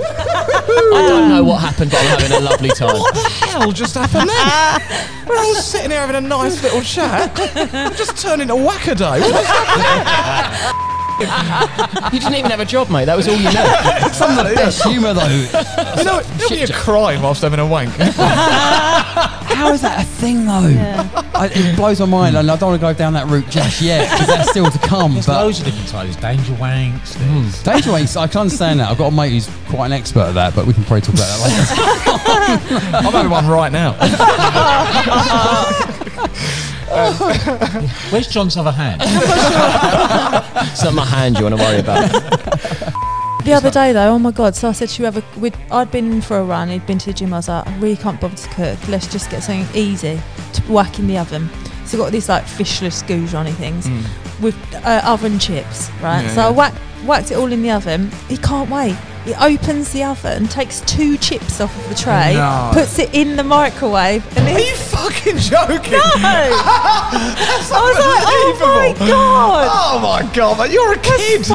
I don't know what happened, but I'm having a lovely time. What the hell just happened then? We're all sitting here having a nice little chat. We've just turned into Wacaday. What You didn't even have a job, mate. That was all you know. Some of the best humour though. You know, you'll be crying whilst having a wank. How is that a thing though? I, it blows my mind, and I don't want to go down that route just yet because that's still to come. There's But loads of different types. Danger wanks. There's hmm. danger wanks, I can understand that. I've got a mate who's quite an expert at that, but we can probably talk about that later. I'm having one right now. Um, where's John's other hand? It's not my hand you want to worry about. The other day though, oh my god! So I said to whoever we'd, I'd been for a run, he'd been to the gym. I was like, I really can't bother to cook. Let's just get something easy to whack in the oven. So I got these like fishless goujoni things with uh, oven chips, right? Yeah, so I yeah. whack, whacked it all in the oven. He can't wait. He opens the oven, takes two chips off of the tray, No. puts it in the microwave, and Are you fucking joking? no. I was like, oh my god! Oh my god, man, you're a kid.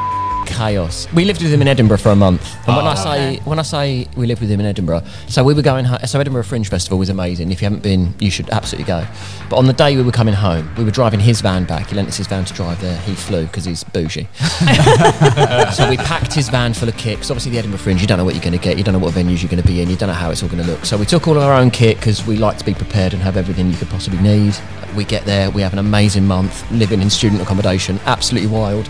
Chaos. We lived with him in Edinburgh for a month, and when ah. I Oh, say when I say we lived with him in Edinburgh, so we were going. ho- So Edinburgh Fringe Festival was amazing. If you haven't been, you should absolutely go. But on the day we were coming home, we were driving his van back. He lent us his van to drive there. He flew because he's bougie. so we packed his van full of kit. 'cause obviously the Edinburgh Fringe, you don't know what you're going to get. You don't know what venues you're going to be in. You don't know how it's all going to look. So we took all of our own kit because we like to be prepared and have everything you could possibly need. We get there, we have an amazing month living in student accommodation, absolutely wild.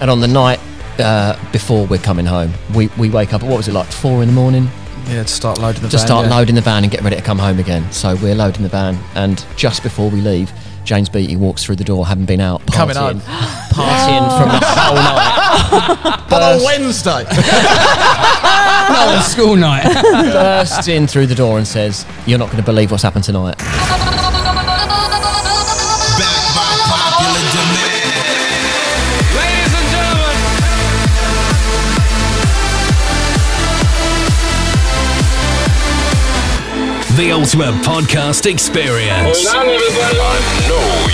And on the night uh, before we're coming home, we, we wake up at what was it like four in the morning Yeah, to start loading the to van, start yeah. loading the van and get ready to come home again. So we're loading the van, and just before we leave, James Beattie walks through the door, having been out Coming partying, home. partying from the whole night. But on Wednesday. no, on school night. bursts in through the door and says, "You're not going to believe what's happened tonight." The ultimate podcast experience. I know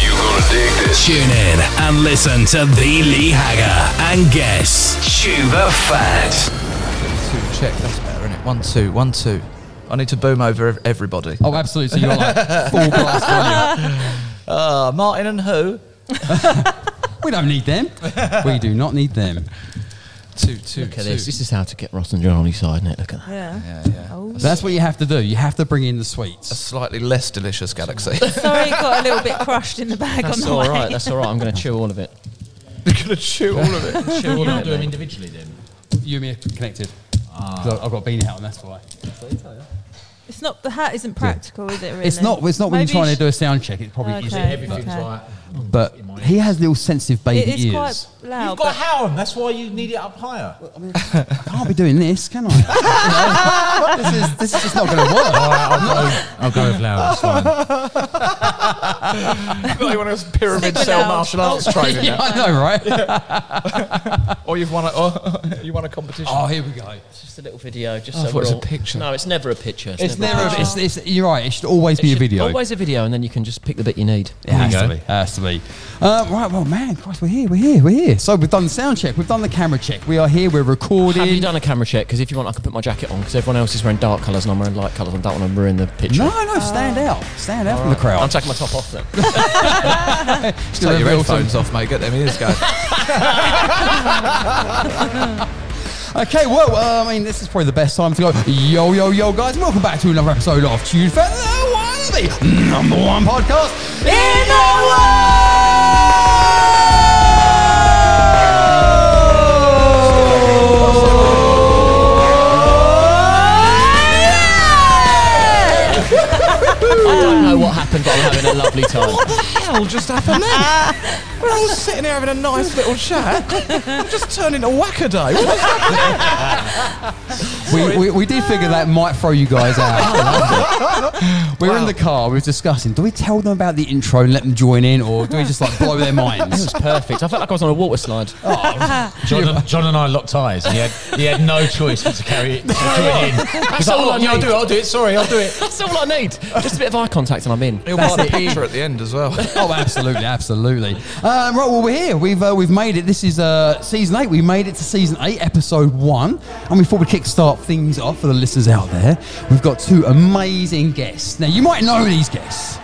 you're gonna dig this. Tune in and listen to The Lee Hagger and guests Chew the Fat. Two, check, that's better, isn't it? One, two, one, two. I need to boom over everybody. Oh, absolutely. So you're like full blast on you. Uh, Martin and who? We don't need them. We do not need them. Two, two, Look at two. this. This is how to get Ross and John on your side, isn't it? Look at that. Yeah. Yeah, yeah. Oh, That's what you have to do. You have to bring in the sweets. A slightly less delicious galaxy. sorry, it got a little bit crushed in the bag That's on the all way. right. That's all right. I'm going to chew all of it. You're gonna chew all of it. you not do them individually then? You and me are connected. Ah. 'Cause I've got a beanie hat on, that's why. It's not the hat isn't practical, is it? Really? It's not. It's not when you're trying you to do a sound check. It's probably. Oh, okay. Is it everything's okay. like? But he has little sensitive sh- baby It is ears. quite loud. You've got but Howard. That's why you need it up higher. I can't be doing this, can I? This is this is just not going to work. All right, I'll go. I'll go with loud. It's fine. Got you want a pyramid Stick with cell martial arts oh. training yeah. I know, right? Or you've won a, or you won a competition. Oh, here we go. It's just a little video. Just Oh, I thought it was we're a picture. No, it's never a picture. It's, It's never. never. a picture. It's, it's, you're right. It should always It be a video. Always a video, and then you can just pick the bit you need. It has you to go. be. Has to be. Uh, right. Well, man, Christ, we're here. We're here. We're here. So we've done the sound check. We've done the camera check. We are here. We're recording. Have you done a camera check? Because if you want, I can put my jacket on. Because everyone else is wearing dark colours and I'm wearing light colours. I don't want to ruin the picture. No, no. Stand out. Stand out from the crowd. I'm taking my top off then. Just Take your reveal some- headphones off, mate. Get them ears going. Okay, well, uh, I mean, this is probably the best time to go. Yo, yo, yo, guys, welcome back to another episode of Chew the Fat, the one, number one podcast in the I don't know what happened, but I'm having a lovely time. what the hell just happened then? We're all sitting here having a nice little chat. I'm just turned into Wacaday. What the We, we, we did figure that might throw you guys out. we were in the car, we were discussing, do we tell them about the intro and let them join in, or do we just like blow their It minds? was perfect. I felt like I was on a water slide. John, and, John and I locked eyes, and he had, he had no choice but to carry it to join in. He's like, all oh, I yeah, I'll do it. I'll do it. Sorry, I'll do it. That's all I need. Just a bit of eye contact and I'm in. He'll buy the picture at the end as well. oh, absolutely, absolutely. Um, right, well, we're here. We've uh, we've made it. This is uh, season eight. We made it to season eight, episode one. And we thought we'd kickstart things off for the listeners out there, we've got two amazing guests. Now, you might know these guests.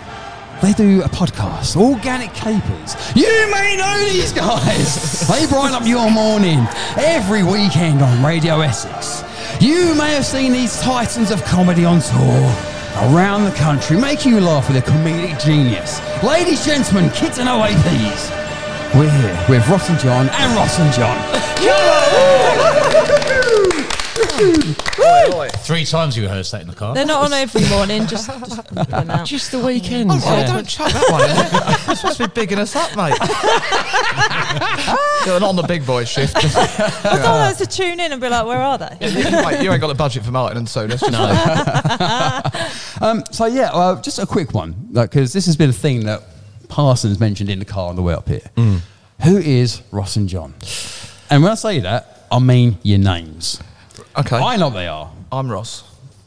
They do a podcast, Organic Capers. You may know these guys. they brighten up your morning every weekend on Radio Essex. You may have seen these titans of comedy on tour around the country, making you laugh with their comedic genius. Ladies, gentlemen, kids and OAPs. We're here with Ross and John and Ross and John. Three times you rehearsed that in the car. They're not on every morning. Just, just putting out. Just the weekends. Oh, yeah. don't chuck that one in. You're supposed to be bigging us up, mate. You're not on the big boy shift. I thought I was to tune in and be like, where are they? mate, you ain't got the budget for Martin and so let's just Um, so yeah, uh, just a quick one because this has been a thing that Parsons mentioned in the car on the way up here. Who is Ross and John? And when I say that, I mean your names. Okay. I know they are. I'm Ross.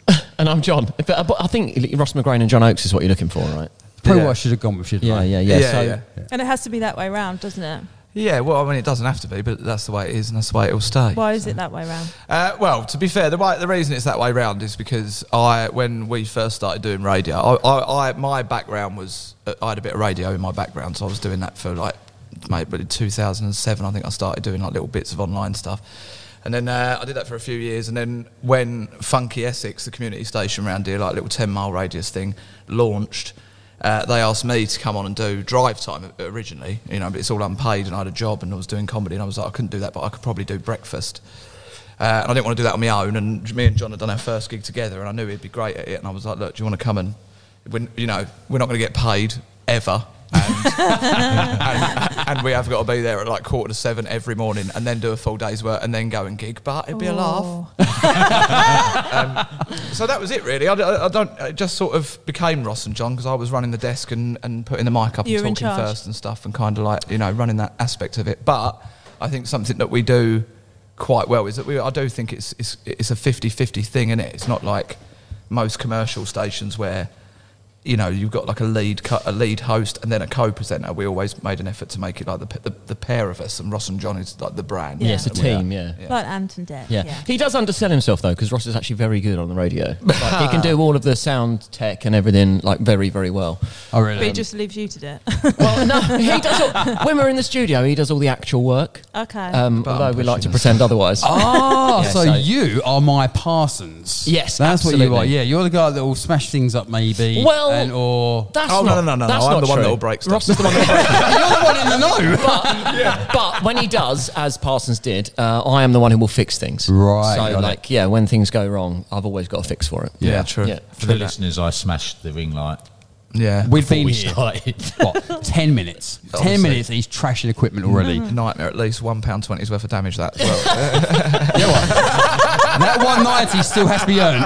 And I'm John. But, uh, but I think Ross McGrane and John Oakes is what you're looking for, right? Probably Yeah. what I should have gone with. Shouldn't Yeah, I? yeah, yeah. Yeah, so, yeah. And it has to be that way round, doesn't it? Yeah, well, I mean, it doesn't have to be, but that's the way it is, and that's the way it will stay. Why is it that way round? Uh, well, to be fair, the, way, the reason it's that way round is because I, when we first started doing radio, I, I, I my background was uh, I had a bit of radio in my background, so I was doing that for like, mate, but 2007, I think I started doing like little bits of online stuff, and then uh, I did that for a few years, and then when Funky Essex, the community station around here, like little 10 mile radius thing, launched. Uh, they asked me to come on and do drive time originally, you know, but it's all unpaid, and I had a job and I was doing comedy, and I was like, I couldn't do that, but I could probably do breakfast. Uh, and I didn't want to do that on my own. And me and John had done our first gig together, and I knew he'd be great at it. And I was like, "Look, do you want to come and, when, you know, we're not going to get paid ever, and, and, and we have got to be there at like quarter to seven every morning, and then do a full day's work, and then go and gig. But it'd be a laugh. Oh. Um, so that was it, really. I, I- I don't. It just sort of became Ross and John because I was running the desk and, and putting the mic up You and talking first and stuff, and kind of like you know running that aspect of it. But I think something that we do quite well is that we. I do think it's it's it's a 50-50 thing, is it? It's not like most commercial stations where. You know, you've got like a lead, co- a lead host, and then a co-presenter. We always made an effort to make it like the, the, the pair of us, and Ross and John is like the brand. Yeah, it's a that team, yeah. Yeah. Like Ant and Dec. Yeah. He does undersell himself though, because Ross is actually very good on the radio. Like, he can do all of the sound tech and everything like very, very well. Oh really? But he just leaves you to do it. Well, no, he does. All, when we're in the studio, he does all the actual work. okay. Um, But although we like to pretend otherwise. Oh, Yeah, so, so- you are my Parsons. Yes, that's what you are. Yeah, you're the guy that will smash things up, maybe. Well- and, or That's Oh, no, not, no, no, no, That's no, I'm not the one true. that'll break stuff. Ross is the one that'll break you're the one in the know. But, but when he does, as Parsons did, uh, I am the one who will fix things. Right, So, got it. like, yeah, when things go wrong, I've always got a fix for it. Yeah, true. Yeah. For the listeners, I smashed the ring light Yeah, We've been we here. started. What? Ten minutes. Ten Honestly. minutes. He's trashing equipment already. nightmare. At least one pound twenty's worth of damage that as well. that 190 still has to be earned.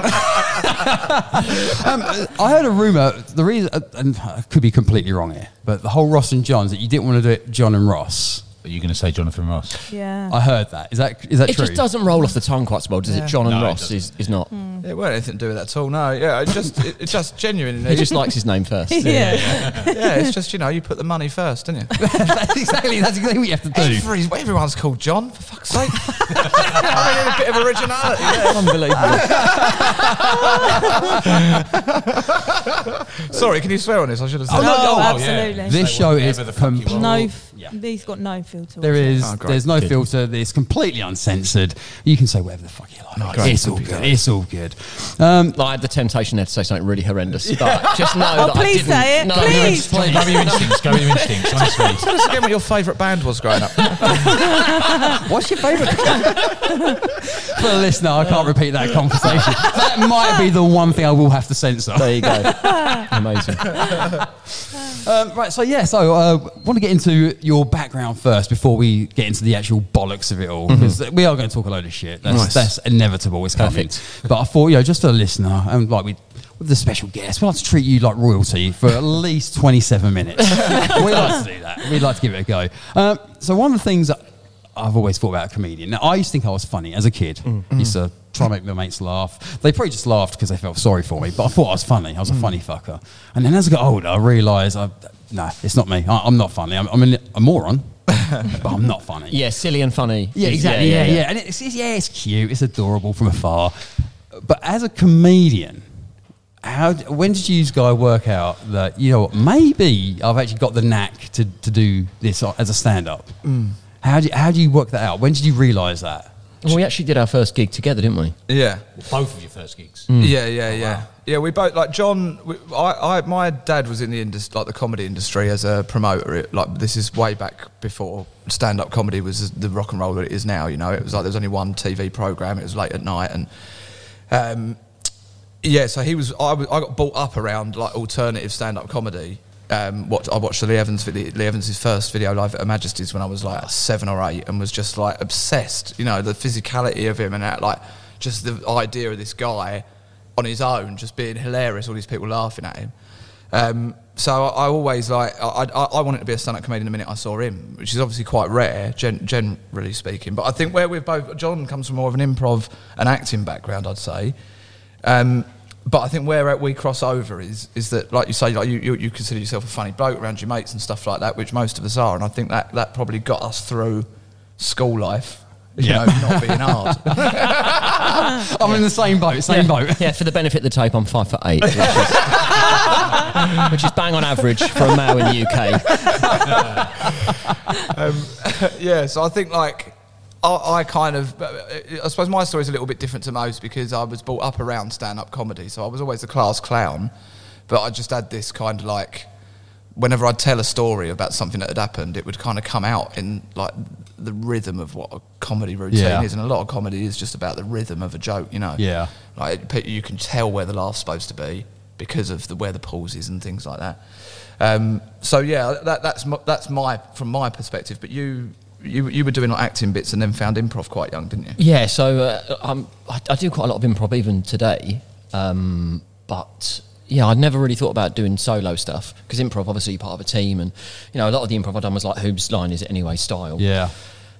Um, I heard a rumor. The reason, uh, and I could be completely wrong here, but the whole Ross and John's that you didn't want to do it, John and Ross. Are you going to say Jonathan Ross? yeah. I heard that. Is that is that It true? just doesn't roll off the tongue quite so well, does Yeah. it? John and No, it Ross doesn't. is, is not. Hmm. it weren't anything to do with that at all. No, yeah, it just it, it just genuinely. He just likes his name first. yeah. yeah, it's just you know you put the money first, don't you? that's exactly that's exactly what you have to do. Every, everyone's called John for fuck's sake. I mean, a bit of originality. there. Unbelievable. Sorry, can you swear on this? I should have said. Oh, no, Oh, oh, absolutely. This Say show whatever is the fuck you com- want. No, Oh, f- he's got no filter. There is Oh, great. there's no Good. filter. It's completely uncensored. You can say whatever the fuck you like. great. It's all good. It's all good. Um, I had the temptation there to say something really horrendous, but just know Oh, that please I didn't. say it, no, please. Go with your instincts. Go with your instincts. Honestly. Tell us again what your favourite band was growing up. What's your favourite? For the listener, I can't repeat that conversation. That might be the one thing I will have to censor. There you go. Amazing. Um, right, so yeah, so uh, want to get into your background first before we get into the actual bollocks of it all, mm-hmm. because we are going to talk a load of shit. That's, Nice. that's inevitable. It's coming. But I thought, you know, just for the listener, and like we. With the special guest, we like to treat you like royalty for at least 27 minutes. we like to do that. We'd like to give it a go. Um, so, one of the things that I've always thought about a comedian. Now, I used to think I was funny as a kid. Mm. Used mm. to try and make my mates laugh. They probably just laughed because they felt sorry for me, but I thought I was funny. I was a mm. funny fucker. And then as I got older, I realised, I, no, it's not me. I, I'm not funny. I'm, I'm a moron, but I'm not funny. Yeah, silly and funny. Yeah, exactly. Yeah, yeah. yeah And it's, it's yeah, it's cute. It's adorable from afar. but as a comedian, how when did you guys work out that you know what, maybe I've actually got the knack to, to do this as a stand up? Mm. How do you, how do you work that out? When did you realise that? Well, we actually did our first gig together, didn't we? Yeah. Both of your first gigs. Mm. Yeah, yeah, yeah, yeah. We both like John. We, I, I, my dad was in the industry, like the comedy industry, as a promoter. It, like this is way back before stand-up comedy was the rock and roll that it is now. You know, it was like there was only one TV program. It was late at night, and um, yeah. So he was. I, I got brought up around like alternative stand-up comedy. Um, what I watched the Lee Evans Lee Evans' first video live at Her Majesty's when I was like seven or eight, and was just like obsessed. You know, the physicality of him and that, like just the idea of this guy on his own, just being hilarious, all these people laughing at him. Um, so I, I always like I, I, I wanted to be a stand-up comedian the minute I saw him, which is obviously quite rare, gen, generally speaking. But I think where we've both John comes from more of an improv and acting background, I'd say. Um, but I think where we cross over is is that, like you say, like you, you, you consider yourself a funny bloke around your mates and stuff like that, which most of us are, and I think that that probably got us through school life. You Yeah. know, not being hard. I'm in the same boat, same boat. Yeah, for the benefit of the tape, I'm five foot eight, which is, which is bang on average for a male in the UK. Um, yeah, so I think like I, I kind of, uh, I suppose my story's a little bit different to most because I was brought up around stand-up comedy, so I was always the class clown, but I just had this kind of like, whenever I'd tell a story about something that had happened, it would kind of come out in like the rhythm of what a comedy routine Yeah. is, and a lot of comedy is just about the rhythm of a joke, you know. Yeah. Like you can tell where the laugh's supposed to be because of the where the pause is and things like that. Um, so yeah, that, that's my, that's my from my perspective. But you you you were doing like acting bits and then found improv quite young, didn't you? Yeah, so uh, um, I, I do quite a lot of improv even today, um, but yeah, I'd never really thought about doing solo stuff because improv, obviously, you're part of a team, and you know, a lot of the improv I've done was like whose line is it anyway style. Yeah.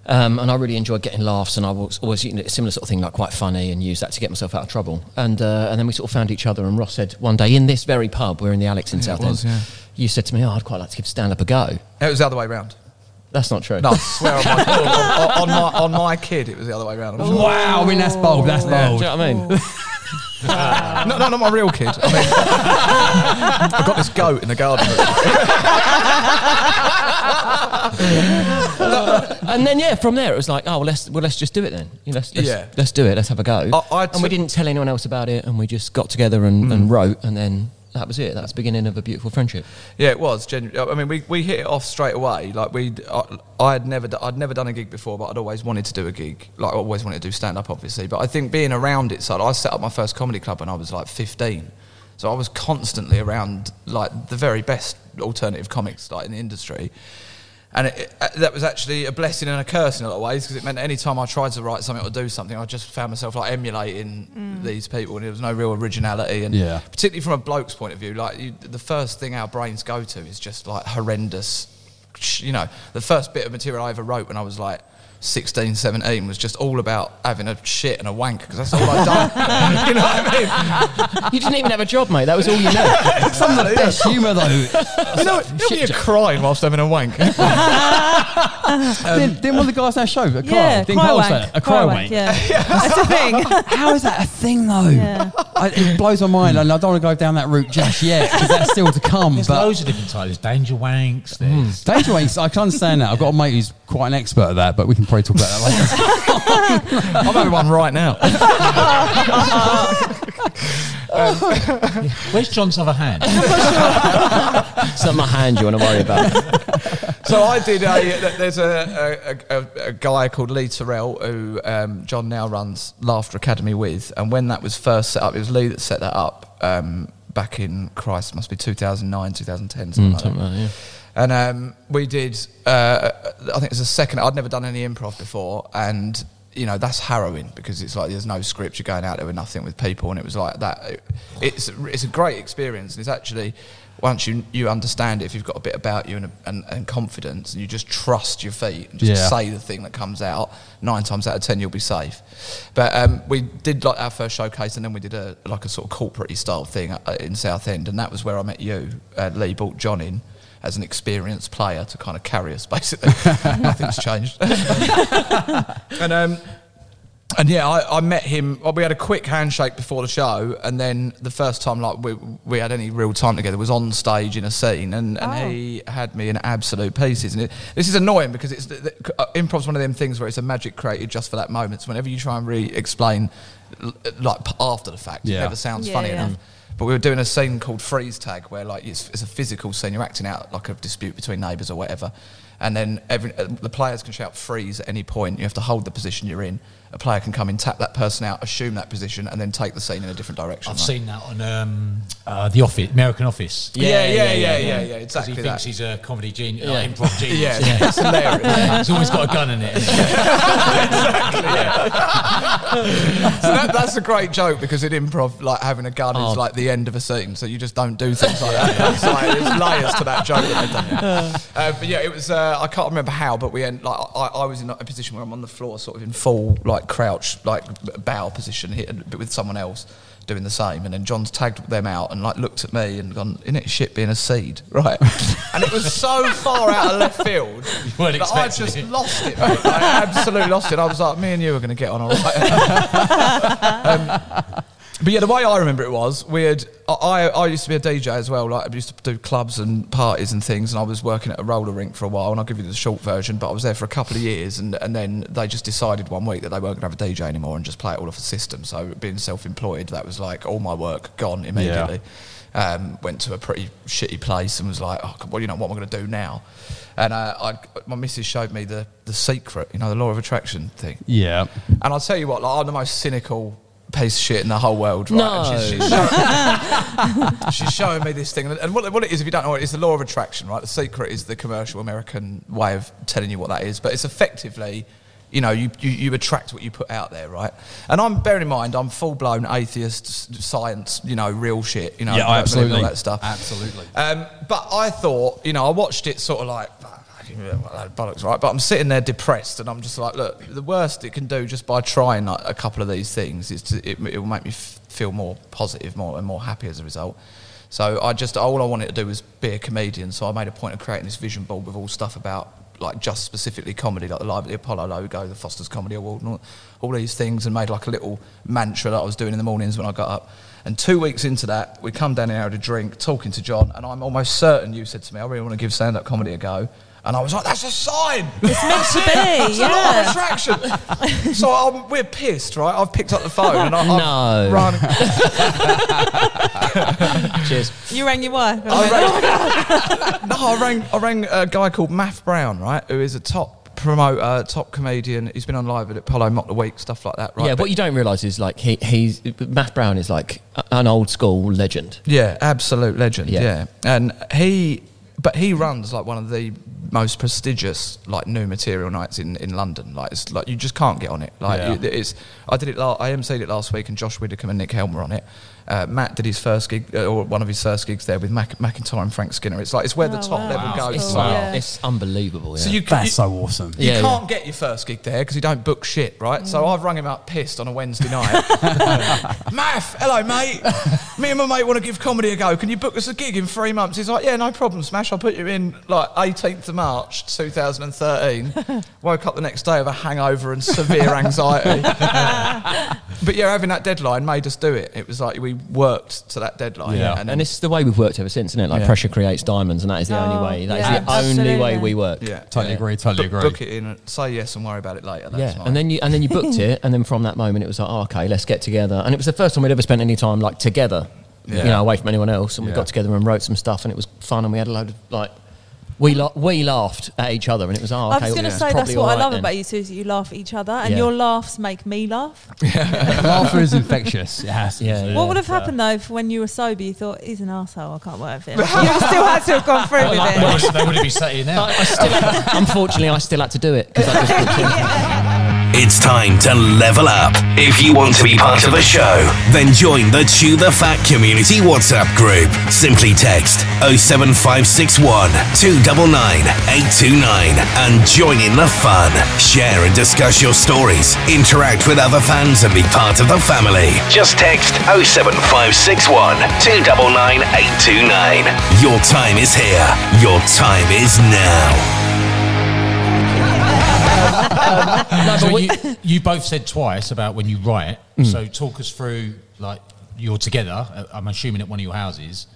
Um, and I really enjoyed getting laughs, and I was always you know, a similar sort of thing, like quite funny, and use that to get myself out of trouble. And uh, and then we sort of found each other, and Ross said one day in this very pub, we're in the Alex in Yeah, it Southend. was, yeah. You said to me, "Oh, I'd quite like to give stand up a go." It was the other way round. That's not true. No, I swear on my, on, on my on my kid, it was the other way round. I'm sure. Wow, I mean that's bold. That's Yeah. bold. Do you know what I mean? No, no, not my real kid. I mean, I've got this goat in the garden. and then yeah, from there it was like, oh well, let's well let's just do it then. You know, let's, let's, Yeah. let's do it. Let's have a go. I- I and we took- didn't tell anyone else about it, and we just got together and, and mm. wrote, and then that was it. That's the beginning of a beautiful friendship. Yeah, it was. Genu- I mean, we, we hit it off straight away. Like we, I, I had never, I'd never done a gig before, but I'd always wanted to do a gig. Like I always wanted to do stand up, obviously. But I think being around it, so I set up my first comedy club when I was like 15. So I was constantly around like the very best alternative comics like in the industry. And it, it, uh, that was actually a blessing and a curse in a lot of ways because it meant any time I tried to write something or do something, I just found myself like emulating these people, and there was no real originality. And Yeah. particularly from a bloke's point of view, like you, the first thing our brains go to is just like horrendous. You know, the first bit of material I ever wrote when I was like 16, 17 was just all about having a shit and a wank because that's all I'd done. you know what I mean? you didn't even have a job, mate. That was all you knew. Some of the best humour though. You know, you know when you're crying whilst having a wank. Um, didn't, didn't one of the guys on our show, a Yeah, didn't cry wank. say a Cry cry wank, wank. Yeah, that's a thing. How is that a thing though? Yeah. I, it blows my mind, and I don't want to go down that route just yet because that's still to come. There's but loads of different types. There's danger wanks. Hmm. There's danger wanks, I can understand that. I've got a mate who's quite an expert at that, but we can probably talk about that later. I'm having one right now. Where's John's other hand? It's not my hand you want to worry about. So I did a. There's a, a, a, a guy called Lee Terrell who um, John now runs Laughter Academy with, and when that was first set up, it was Lee that set that up um, back in Christ must be 2009, 2010, something like that. something like that, yeah. And um, we did. Uh, I think it was the second. I'd never done any improv before, and you know that's harrowing because it's like there's no script. You're going out there with nothing with people, and it was like that. It- it's it's a great experience, and it's actually once you you understand it, if you've got a bit about you and, and, and confidence, and you just trust your feet and just Yeah. say the thing that comes out. Nine times out of ten, you'll be safe. But um, we did like our first showcase, and then we did a like a sort of corporate style thing uh, in Southend, and that was where I met you. Uh, Lee brought John in as an experienced player to kind of carry us, basically. Nothing's changed. and um, and yeah, I, I met him. Well, we had a quick handshake before the show, and then the first time like we, we had any real time together was on stage in a scene, and, and Oh. he had me in absolute pieces. And it, this is annoying because it's the, the, uh, improv's one of them things where it's a magic created just for that moment. So whenever you try and re-explain, l- like p- after the fact, Yeah. it never sounds Yeah, funny yeah. enough. But we were doing a scene called freeze tag, where like it's, it's a physical scene. You're acting out like a dispute between neighbours or whatever, and then every, the players can shout freeze at any point. You have to hold the position you're in. A player can come in, tap that person out, assume that position, and then take the scene in a different direction. I've right? seen that on um, uh, the Office, American Office. Yeah, yeah, yeah, yeah, yeah, yeah, Because exactly he that. thinks he's a comedy genius, Yeah. improv genius. yeah, it's hilarious. He's always got a gun in it. isn't he? so that, that's a great joke because in improv, like having a gun Oh. is like the end of a scene. So you just don't do things like that. It's like, there's layers to that joke that they've done. Uh, but yeah, it was. Uh, I can't remember how, but we end like I, I was in a position where I'm on the floor, sort of in full like crouch, like bow position, here, but with someone else doing the same. And then John's tagged them out and like looked at me and gone, "In it shit being a seed, right?" and it was so far out of left field that I just it. lost it. Mate. I absolutely lost it. I was like, "Me and you are going to get on all right." Um, But yeah, the way I remember it was we had. I, I used to be a DJ as well. Like I used to do clubs and parties and things, and I was working at a roller rink for a while. And I'll give you the short version. But I was there for a couple of years, and, and then they just decided one week that they weren't going to have a DJ anymore and just play it all off the system. So being self-employed, that was like all my work gone immediately. Um, went to a pretty shitty place and was like, oh, well, you know what am I going to do now? And uh, I, my missus showed me the the secret, you know, the law of attraction thing. Yeah. And I'll tell you what, like, I'm the most cynical piece of shit in the whole world, right? No. And she's, she's, showing, she's showing me this thing. And what, what it is, if you don't know it's the law of attraction, right? The secret is the commercial American way of telling you what that is. But it's effectively, you know, you, you, you attract what you put out there, right? And I'm, bearing in mind, I'm full blown atheist, science, you know, real shit, you know, Yeah, I don't believe in absolutely. all that stuff. Absolutely. Um, but I thought, you know, I watched it sort of like, "Ah, what a load of bollocks, right? But I'm sitting there depressed, and I'm just like, look, the worst it can do just by trying like, a couple of these things is to, it, it will make me f- feel more positive, more and more happy as a result. So I just all I wanted to do was be a comedian. So I made a point of creating this vision board with all stuff about like just specifically comedy, like the Live at the Apollo logo, the Foster's Comedy Award, and all, all these things, and made like a little mantra that I was doing in the mornings when I got up. And two weeks into that, we come down here had a drink, talking to John, and I'm almost certain you said to me, "I really want to give stand-up comedy a go." And I was like, "That's a sign. It's meant to be, It's a law of attraction." so I'm, we're pissed, right? I've picked up the phone and I, I've No. run. Cheers. You rang your wife. I rang, oh no, I rang, I rang a guy called Matt Brown, right, who is a top promoter, top comedian. He's been on live at Apollo Mock the Week, stuff like that, right? yeah, But- what you don't realise is like he, he's Matt Brown is like an old school legend. Yeah, absolute legend. Yeah. Yeah. and he, but he runs like one of the most prestigious like new material nights in, in London. Like it's like you just can't get on it. Like Yeah. it- it's. I did it. La- I emceed it last week, and Josh Widdicombe and Nick Helmer on it. Uh, Matt did his first gig, uh, or one of his first gigs there with Mac- McIntyre and Frank Skinner. It's like it's where the Oh, top wow. level Wow. goes. It's, Cool. like- Yeah. it's unbelievable. Yeah. So you, That's you, so awesome. you Yeah, can't get your first gig there because you don't book shit, right? So I've rung him up pissed on a Wednesday night. Matt, hello, mate. Me and my mate want to give comedy a go. Can you book us a gig in three months? He's like, yeah, no problem, Smash. I'll put you in like 18th of March 2013. Woke up the next day with a hangover and severe anxiety. but yeah, having that deadline made us do it. It was like we worked to that deadline. Yeah. and it's the way we've worked ever since, isn't it? Like Yeah. pressure creates diamonds, and that is the Oh, only way. That is yeah, the only way we work. yeah, Totally yeah. agree, totally book, agree. Book it in, and say yes, and worry about it later. That's yeah, mine. and then you and then you booked it, and then from that moment it was like, oh, okay, let's get together. And it was the first time we'd ever spent any time like together, you know, away from anyone else. And we Yeah. got together and wrote some stuff, and it was fun, and we had a load of like, we la- we laughed at each other, and it was oh, okay. I was going to it's say that's probably what I love then. about you two is that you laugh at each other, and Yeah. your laughs make me laugh. Laughter is infectious. It has to. Yeah, be. yeah. What would have So- happened though if when you were sober you thought he's an asshole? I can't work with him. you still had to have gone through with it. Well, they wouldn't be sat here now. I, I still, unfortunately, I still had to do it because I just booked in. It's time to level up. If you want to be part of the show, then join the Chew the Fat Community WhatsApp group. Simply text 07561 299 829 and join in the fun. Share and discuss your stories. Interact with other fans and be part of the family. Just text 07561 299 829. Your time is here. Your time is now. So you, you both said twice about when you write. So talk us through like you're together. uh, I'm assuming at one of your houses.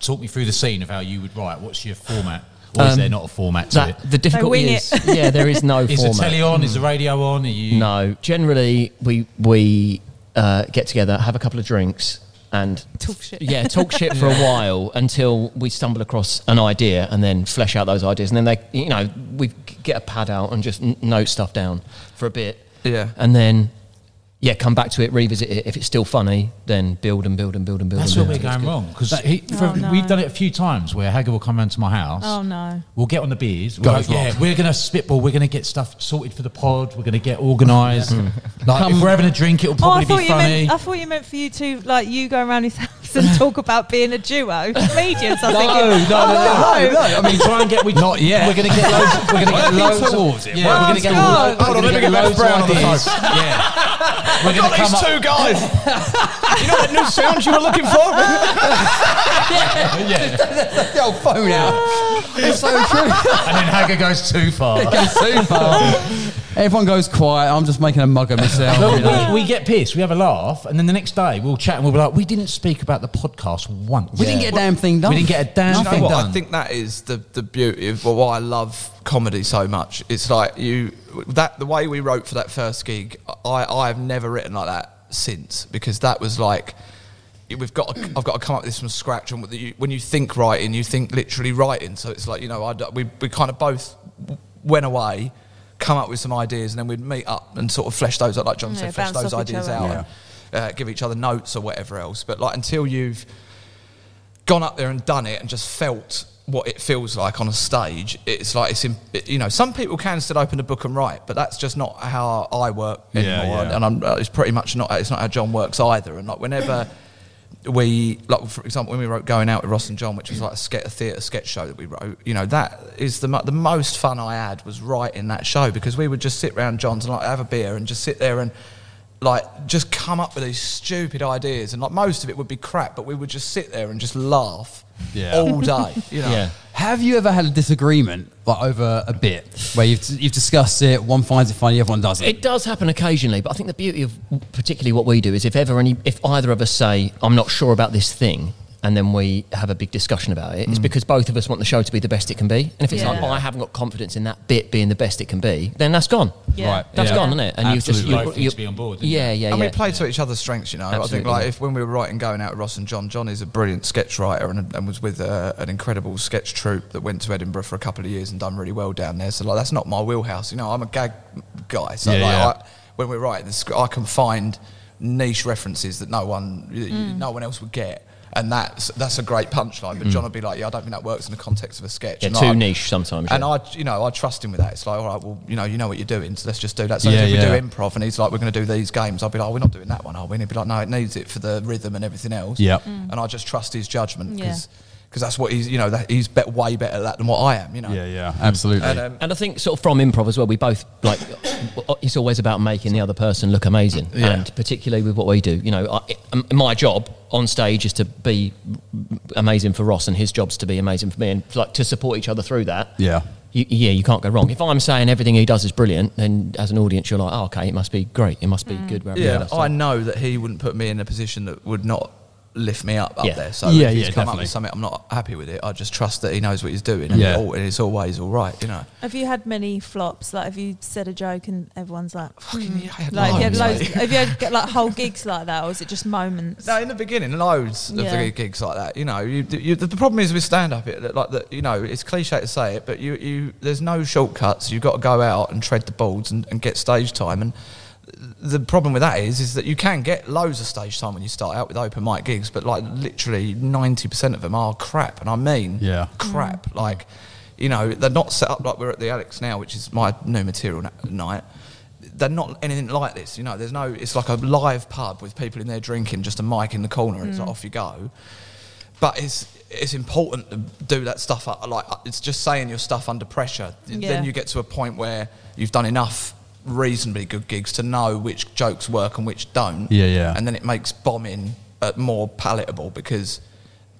Talk me through the scene of how you would write. What's your format? Or is Um, there not a format to That, it? the difficulty wing is, it. yeah, there is no Is format. the telly on? Is the radio on? Are you? No, generally we we uh, get together, have a couple of drinks, and Talk shit. Yeah, talk shit for a while until we stumble across an idea, and then flesh out those ideas, and then they, you know, we get a pad out and just n- note stuff down for a bit. Yeah. and then. Yeah, come back to it, revisit it. If it's still funny, then build and build and build and build. That's and where build. we're going wrong because Oh, no. we've done it a few times where Hagger will come round to my house. Oh no. We'll get on the beers. Go We'll for yeah, it. we're going to spitball. We're going to get stuff sorted for the pod. We're going to get organised. Mm. like Come- if we're having a drink, it'll Oh, probably thought be you funny. meant. I thought you meant for you to like you go around his house and talk about being a duo comedians. I was thinking, no, no, oh, no, no. I mean, try and get we Not yet. We're going to get loads. We're going to get Working loads towards of, it. Yeah, Working we're going to get. towards we're Hold on, gonna let me get get loads Brown of on the ideas. Yeah, we're going to come These up. two guys. you know that new sound you were looking for? Yeah, the old phone out. It's so true. and then Hagger goes too far. It Goes too far. Everyone goes quiet. I'm just making a mug of myself. No, you know. we, we get pissed, we have a laugh, and then the next day we'll chat and we'll be like, we didn't speak about the podcast once. We didn't get a damn thing done. We didn't get a damn Do you know thing what? done. I think that is the, the beauty of well, why I love comedy so much. It's like you that the way we wrote for that first gig. I I have never written like that since because that was like we've got to, I've got to come up with this from scratch. And with the- when you think writing, you think literally writing. So it's like you know I, we we kind of both went away. Come up with some ideas, and then we'd meet up and sort of flesh those out, like John Yeah, said, flesh those ideas other. out, and, uh, give each other notes or whatever else. But like until you've gone up there and done it and just felt what it feels like on a stage, it's like it's in, you know some people can still open a book and write, but that's just not how I work anymore, yeah. and I'm, uh, it's pretty much not it's not how John works either. And like whenever we like for example when we wrote Going Out with Ross and John, which was like a, a theatre sketch show that we wrote, you know that is the mo- the most fun I had was writing that show because we would just sit round John's and like have a beer and just sit there and like just come up with these stupid ideas and like most of it would be crap but we would just sit there and just laugh Yeah. all day you know Yeah. Have you ever had a disagreement like over a bit where you've, you've discussed it, one finds it funny, everyone doesn't? It does happen occasionally, but I think the beauty of particularly what we do is if ever any, if either of us say, "I'm not sure about this thing," and then we have a big discussion about it, it's because both of us want the show to be the best it can be. And if it's Yeah. like, "I haven't got confidence in that bit being the best it can be," then that's gone. Yeah. Right. That's Yeah. gone, isn't it? And you've just Absolutely. you, Both need to be on board, didn't Yeah, yeah, and yeah. we play to each other's strengths, you know. I think like if when we were writing Going Out with Ross and John, John is a brilliant sketch writer and, and was with uh, an incredible sketch troupe that went to Edinburgh for a couple of years and done really well down there. So like that's not my wheelhouse, you know. I'm a gag guy, so Yeah, like yeah. I, when we're writing, the sc- I can find niche references that no one, y- y- Mm. no one else would get. And that's that's a great punchline, but John would be like, "Yeah, I don't think that works in the context of a sketch." Mm. Yeah, And too I- niche sometimes. And yeah. I, you know, I trust him with that. It's like, all right, well, you know, you know what you're doing, so let's just do that. So Yeah, if we do improv, and he's like, we're going to do these games, I'll be like, oh, we're not doing that one, are we? And he'd be like, no, it needs it for the rhythm and everything else. Yep. And I just trust his judgment Yeah. Because that's what he's, you know, that he's bet way better at that than what I am. You know. yeah, yeah, absolutely. And, um, And I think sort of from improv as well, we both like it's always about making the other person look amazing, Yeah. and particularly with what we do. You know, I, um, my job on stage is to be amazing for Ross, and his job's to be amazing for me, and like to support each other through that. Yeah. You, yeah, you can't go wrong. If I'm saying everything he does is brilliant, then as an audience, you're like, oh, okay, it must be great. It must be good. wherever yeah, I know that he wouldn't put me in a position that would not lift me up up Yeah. there. So Yeah, if he's yeah, come definitely. up with something I'm not happy with it, I just trust that he knows what he's doing, and, Yeah. it al- and it's always all right. You know. Have you had many flops? Like, have you said a joke and everyone's like, Fucking hmm? yeah, I had like, have you had loads, loads? mate. have you had get, like whole gigs like that, or is it just moments? No, in the beginning, loads of Yeah. the gigs like that. You know, you, you, the, the problem is with stand up, it like that. You know, it's cliche to say it, but you, you there's no shortcuts. You've got to go out and tread the boards and, and get stage time. And the problem with that is, is that you can get loads of stage time when you start out with open mic gigs, but like literally ninety percent of them are crap, and I mean, Yeah. Mm. crap. Like, you know, they're not set up like we're at the Alex now, which is my new material na- night they're not anything like this. You know, there's no. It's like a live pub with people in there drinking, just a mic in the corner, and it's like mm. off you go. But it's it's important to do that stuff. Like it's just saying your stuff under pressure. Yeah. Then you get to a point where you've done enough reasonably good gigs to know which jokes work and which don't. Yeah, yeah. And then it makes bombing uh, more palatable because,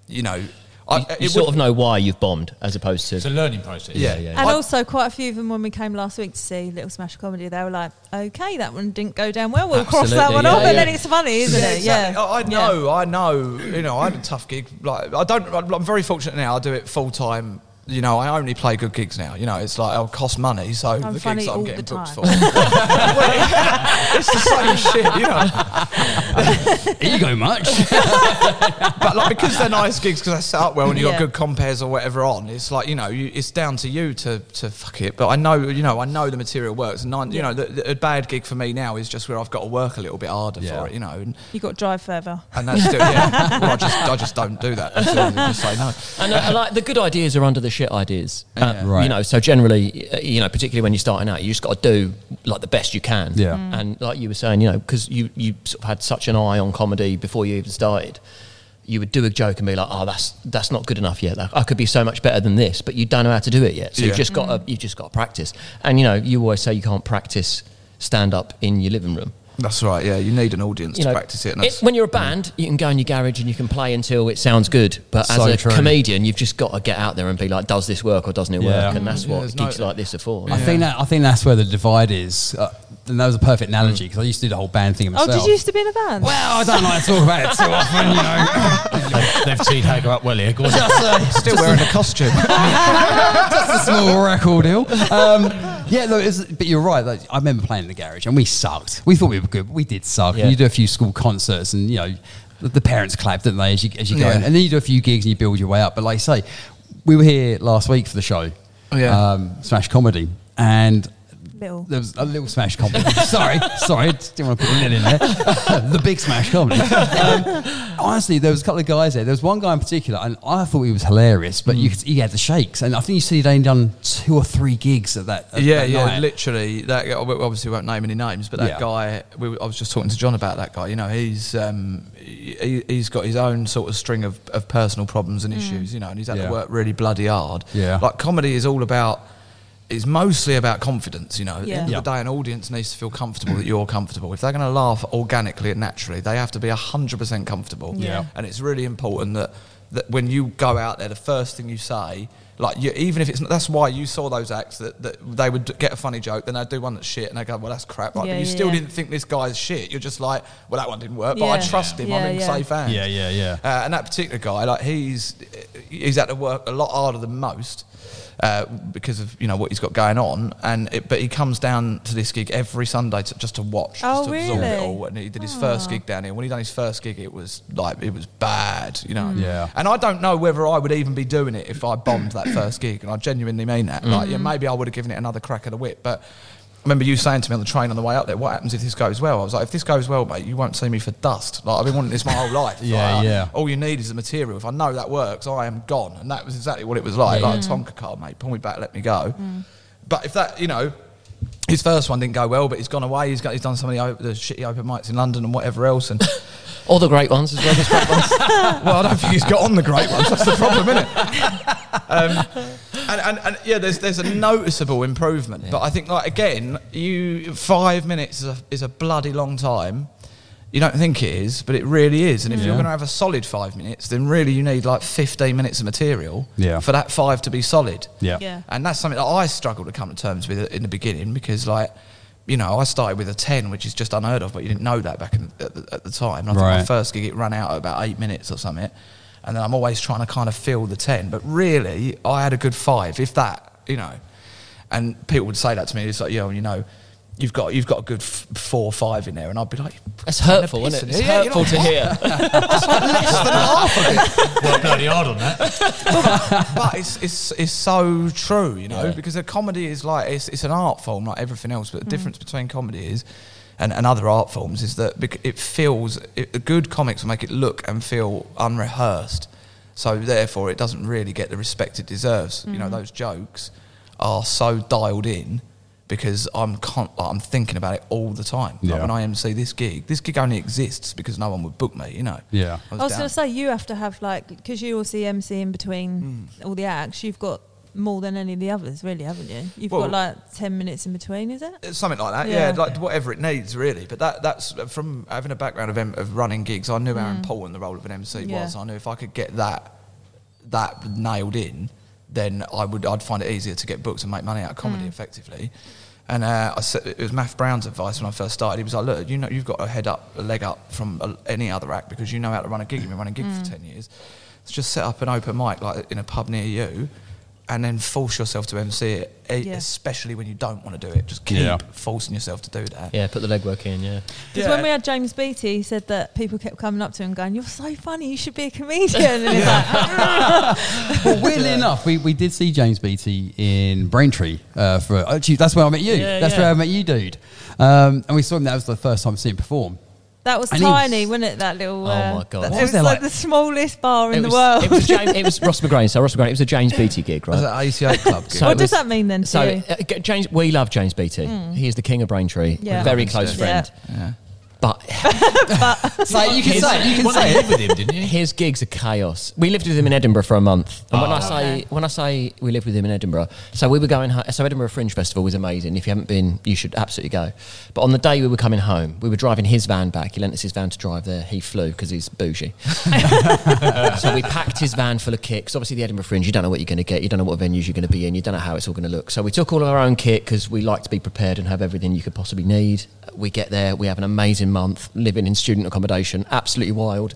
you know. I, you, you sort would- of know why you've bombed as opposed to It's a learning process. Yeah. yeah. And I- also, quite a few of them when we came last week to see Little Smash Comedy, they were like, "Okay, that one didn't go down well. We'll cross that one yeah, off." And then it's funny, isn't Yeah, it? exactly. Yeah, I, I Yeah. know, I know. You know, I had a tough gig. Like, I don't. I'm very fortunate now. I do it full time. You know, I only play good gigs now. You know, it's like it'll cost money, so I'm the gigs that I'm getting booked for. it's the same shit, you know. Ego much? But like because they're nice gigs, because they set up well and you Yeah. got good compares or whatever on. It's like you know, you, it's down to you to to fuck it. But I know, you know, I know the material works. And nine, you know, the, the, a bad gig for me now is just where I've got to work a little bit harder Yeah. for it. You know, and, You got to drive further. and that's still yeah. well, I just I just don't do that. I just say no. And uh, like the good ideas are under the shit ideas, uh, Yeah. Right. You know, so generally, uh, you know, particularly when you're starting out, you just got to do like the best you can. Yeah. Mm. And like you were saying, you know, because you you sort of had such an eye on comedy before you even started. You would do a joke and be like, "Oh, that's that's not good enough yet. Like, I could be so much better than this," but you don't know how to do it yet. So Yeah. you've just got to you just got to practice. And you know, you always say you can't practice stand up in your living room. That's right. Yeah, you need an audience you to know, practice it. And it- when you're a band, you can go in your garage and you can play until it sounds good. But So as a true. comedian, you've just got to get out there and be like, does this work or doesn't it Yeah. work? And that's Yeah, what there's gigs no- like this are for. I think that I think that's where the divide is. Uh, and that was a perfect analogy because I used to do the whole band thing myself. Oh, myself. did you used to be in a band? Well, I don't like to talk about it too often, you know. They've, they've teed Hagger up well here. Go on. still wearing a costume. Just a small record deal. Um, yeah, look, it's, but you're right. Like, I remember playing in the garage, and we sucked. We thought we were good, but we did suck. Yeah. You do a few school concerts, and you know, the, the parents clap, didn't they, as you as you go, Yeah. in. and then you do a few gigs and you build your way up. But like I say, we were here last week for the show, Oh, yeah. um, Smash Comedy, and. Little. There was a little smash comedy. sorry, sorry, didn't want to put a little in there. the big smash comedy. Um, honestly, there was a couple of guys there. There was one guy in particular, and I thought he was hilarious, but you could, he had the shakes. And I think you said he'd only done two or three gigs at that. at yeah, that yeah, night. literally. That guy- we obviously won't name any names, but that Yeah. guy. We, were- I was just talking to John about that guy. You know, he's um, he, he's got his own sort of string of, of personal problems and issues. You know, and he's had Yeah. to work really bloody hard. Yeah. like comedy is all about. It's mostly about confidence, you know. At the end Yeah. of the day, an audience needs to feel comfortable that you're comfortable. If they're going to laugh organically and naturally, they have to be 100% comfortable. Yeah. And it's really important that, that when you go out there, the first thing you say, like you, even if it's not, that's why you saw those acts that, that they would get a funny joke, then they'd do one that's shit, and they go, well, that's crap. Like, Yeah, but you yeah, still yeah. didn't think this guy's shit. You're just like, well, that one didn't work, but I trust him. Yeah, I'm in yeah. safe hands. Yeah, yeah, yeah. Uh, and that particular guy, like he's he's had to work a lot harder than most. Uh, because of you know what he's got going on, and it, but he comes down to this gig every Sunday to, just to watch, Oh, just to absorb it all. And he did his ah. first gig down here. When he done his first gig, it was like it was bad, you know. Hmm. Yeah. And I don't know whether I would even be doing it if I bombed that first gig, and I genuinely mean that. Like, hmm. yeah, maybe I would have given it another crack of the whip, but. I remember you saying to me on the train on the way up there, "What happens if this goes well?" I was like, "If this goes well, mate, you won't see me for dust. Like I've been wanting this my whole life. Yeah, Like, yeah. All you need is the material. If I know that works, I am gone." And that was exactly what it was like. Yeah, like a Tonka card, mate. Pull me back, let me go. Mm. But if that, you know, his first one didn't go well, but he's gone away. He's got he's done some of the, the shitty open mics in London and whatever else. And All the great ones as well as great ones. well, I don't think he's got on the great ones. That's the problem, isn't it? Um, and, and, and yeah, there's there's a noticeable improvement, but I think like again, you five minutes is a, is a bloody long time. You don't think it is, but it really is. And if you're going to have a solid five minutes, then really you need like 15 minutes of material Yeah. for that five to be solid. Yeah. Yeah. And that's something that I struggled to come to terms with in the beginning because, like, you know, I started with a 10, which is just unheard of, but you didn't know that back in, at, the, at the time. And I think my Right. first gig, it ran out at about eight minutes or something. And then I'm always trying to kind of fill the 10. But really, I had a good five, if that, you know. And people would say that to me. It's like, yo, you know, you've got you've got a good f- four or five in there. And I'd be like, That's "Taking a hurtful, piss isn't it? in It's here." hurtful to hear. Worked bloody hard on that. but it's, it's it's so true, you know, Yeah. because a comedy is like it's, it's an art form like everything else. But the mm. difference between comedy is and, and other art forms is that it feels it, good comics will make it look and feel unrehearsed. So therefore, it doesn't really get the respect it deserves. You know, mm. those jokes are so dialed in because I'm con- like, I'm thinking about it all the time. Like Yeah. when I MC this gig, this gig only exists because no one would book me. You know. Yeah. I was down. going to say you have to have like because you also MC in between Hmm. all the acts. You've got more than any of the others, really, haven't you? You've Well- got like ten minutes in between, is it? Something like that, yeah. Yeah. like whatever it needs, really. But that that's uh, from having a background of, em- of running gigs. I knew how important mm. the role of an MC Yeah. was. I knew if I could get that that nailed in, then I would I'd find it easier to get booked and make money out of comedy mm. effectively. And uh, I said it was Matt Brown's advice when I first started. He was like, "Look, you know, you've got a head up, a leg up from uh, any other act because you know how to run a gig. You've been running a gig for ten years. So just set up an open mic like in a pub near you, and then force yourself to MC it. Yeah. Especially when you don't want to do it, just keep Yeah. forcing yourself to do that. Yeah, put the legwork in. Yeah. Because when we had James Beattie, he said that people kept coming up to him going, "You're so funny. You should be a comedian." And he's like, well, weirdly enough, we, we did see James Beattie in Braintree uh, for actually that's where I met you. Yeah, that's yeah. where I met you, dude. Um, and we saw him. That was the first time I've seen him perform. "That was And he was- tiny, wasn't it? That little. Oh uh, my God. that- What it was was like, like? the smallest bar in it the world. It was, James, it was Ross McGrane. So Ross McGrane. It was a James Beattie gig, right? Was that 88 Club gig? So what it does that mean then? To So you? uh, James, we love James Beattie. He is the king of Braintree. Yeah. Very close Yeah. friend. yeah. But Say you can say. You can Well, say you it. live with him, didn't you? his gigs are chaos. We lived with him in Edinburgh for a month, and when Oh, I say okay. when I say we lived with him in Edinburgh, so we were going. ho- So Edinburgh Fringe Festival was amazing. If you haven't been, you should absolutely go. But on the day we were coming home, we were driving his van back. He lent us his van to drive there. He flew because he's bougie. so we packed his van full of kit. 'cause obviously, the Edinburgh Fringe, you don't know what you're going to get. You don't know what venues you're going to be in. You don't know how it's all going to look. So we took all of our own kit because we like to be prepared and have everything you could possibly need. We get there, we have an amazing month living in student accommodation, absolutely wild.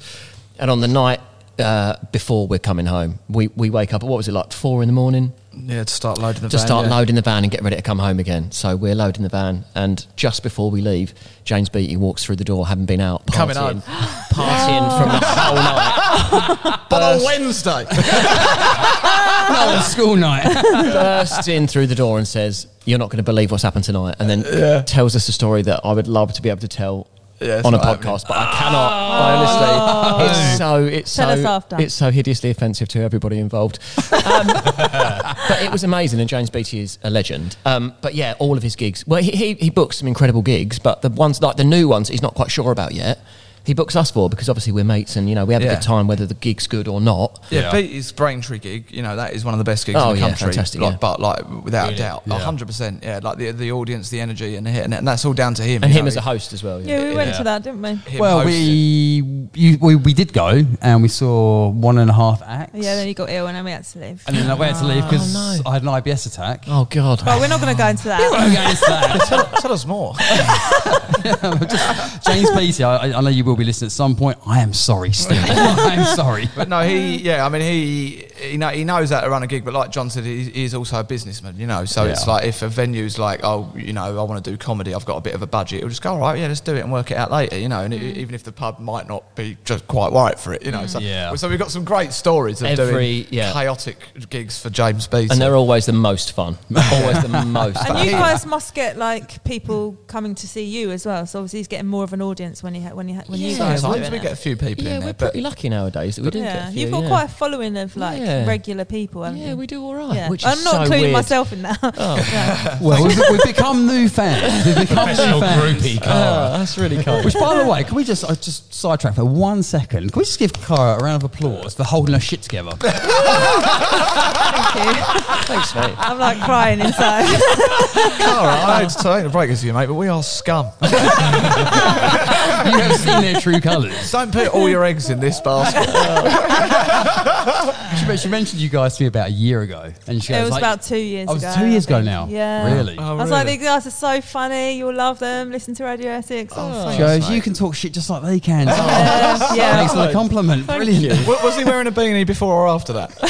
And on the night uh, before we're coming home, we, we wake up at what was it like four in the morning? Yeah, to start loading the to van, start yeah. loading the van and get ready to come home again. So we're loading the van, and just before we leave, James Beattie walks through the door, having been out partying, Coming home. partying from the whole night. But on Wednesday. No, school night. bursts in through the door and says, "You're not going to believe what's happened tonight," and then tells us a story that I would love to be able to tell. Yeah, on a not happening. podcast, but I cannot. I honestly, it's so it's Tell so us after. it's so hideously offensive to everybody involved. Um, but it was amazing, and James Beattie is a legend. Um, but yeah, all of his gigs. Well, he, he he books some incredible gigs, but the ones like the new ones, he's not quite sure about yet. He books us for because obviously we're mates, and you know we have a good time whether the gig's good or not. Yeah, Yeah. Pete's Braintree gig, you know, that is one of the best gigs Oh, in the yeah, country. fantastic, like, yeah. But like without Really? a doubt, Yeah. hundred percent. Yeah, like the the audience, the energy, and the hit, and, and that's all down to him. And him know, as a host as well. yeah, we went Yeah. to that, didn't we? him well, hosting. we, you, we we did go and we saw one and a half acts. Yeah, then he got ill and then we had to leave. and then I went to leave because Oh, no. I had an IBS attack. Oh God. But we're not going to go into that. I'm going into that. tell, tell us more. James Beattie, I, I know you will be listening at some point. I am sorry, Steve. I'm sorry. But no, he, yeah, I mean, he, he, know, he knows how to run a gig, but like John said, he, he is also a businessman, you know. So it's like if a venue's like, oh, you know, I want to do comedy, I've got a bit of a budget, he'll just go, all right, yeah, let's do it and work it out later, you know. And it, mm. even if the pub might not be just quite right for it, you know. Mm. So, Yeah. so we've got some great stories of Every- doing yeah. chaotic gigs for James Beattie. And they're always the most fun. Always the most And you guys must get like people coming to see you as well. So obviously he's getting more of an audience when he ha- when he ha- when you Yeah, guys are Sometimes we get a few people yeah, in we're but pretty lucky nowadays that we do get yeah, a few. you've got yeah. quite a following of like Yeah. regular people. haven't Yeah, you? we do all right. Yeah. Which is I'm not so including weird. myself in that. Oh, Well, we've, we've become new fans. We've become new fans. groupie, Cara. that's really cool. Which, by the way, can we just uh, just sidetrack for one second? Can we just give Cara a round of applause for holding her shit together? Thank you. Thanks, mate. I'm like crying inside. Cara, I hate to take the break with you, mate, but we are scum. you have seen their true colours. Don't put all your eggs in this basket. She, she mentioned you guys to me about a year ago, and she it goes was like, about two years Oh, it was ago. two years ago now. Yeah. Really? Oh, I was like, these guys are so funny. You'll love them. Listen to Radio Essex. Oh, She goes, you can talk shit just like they can. yeah. yeah. Thanks for the compliment. Brilliant. Wa- Was he wearing a beanie before or after that?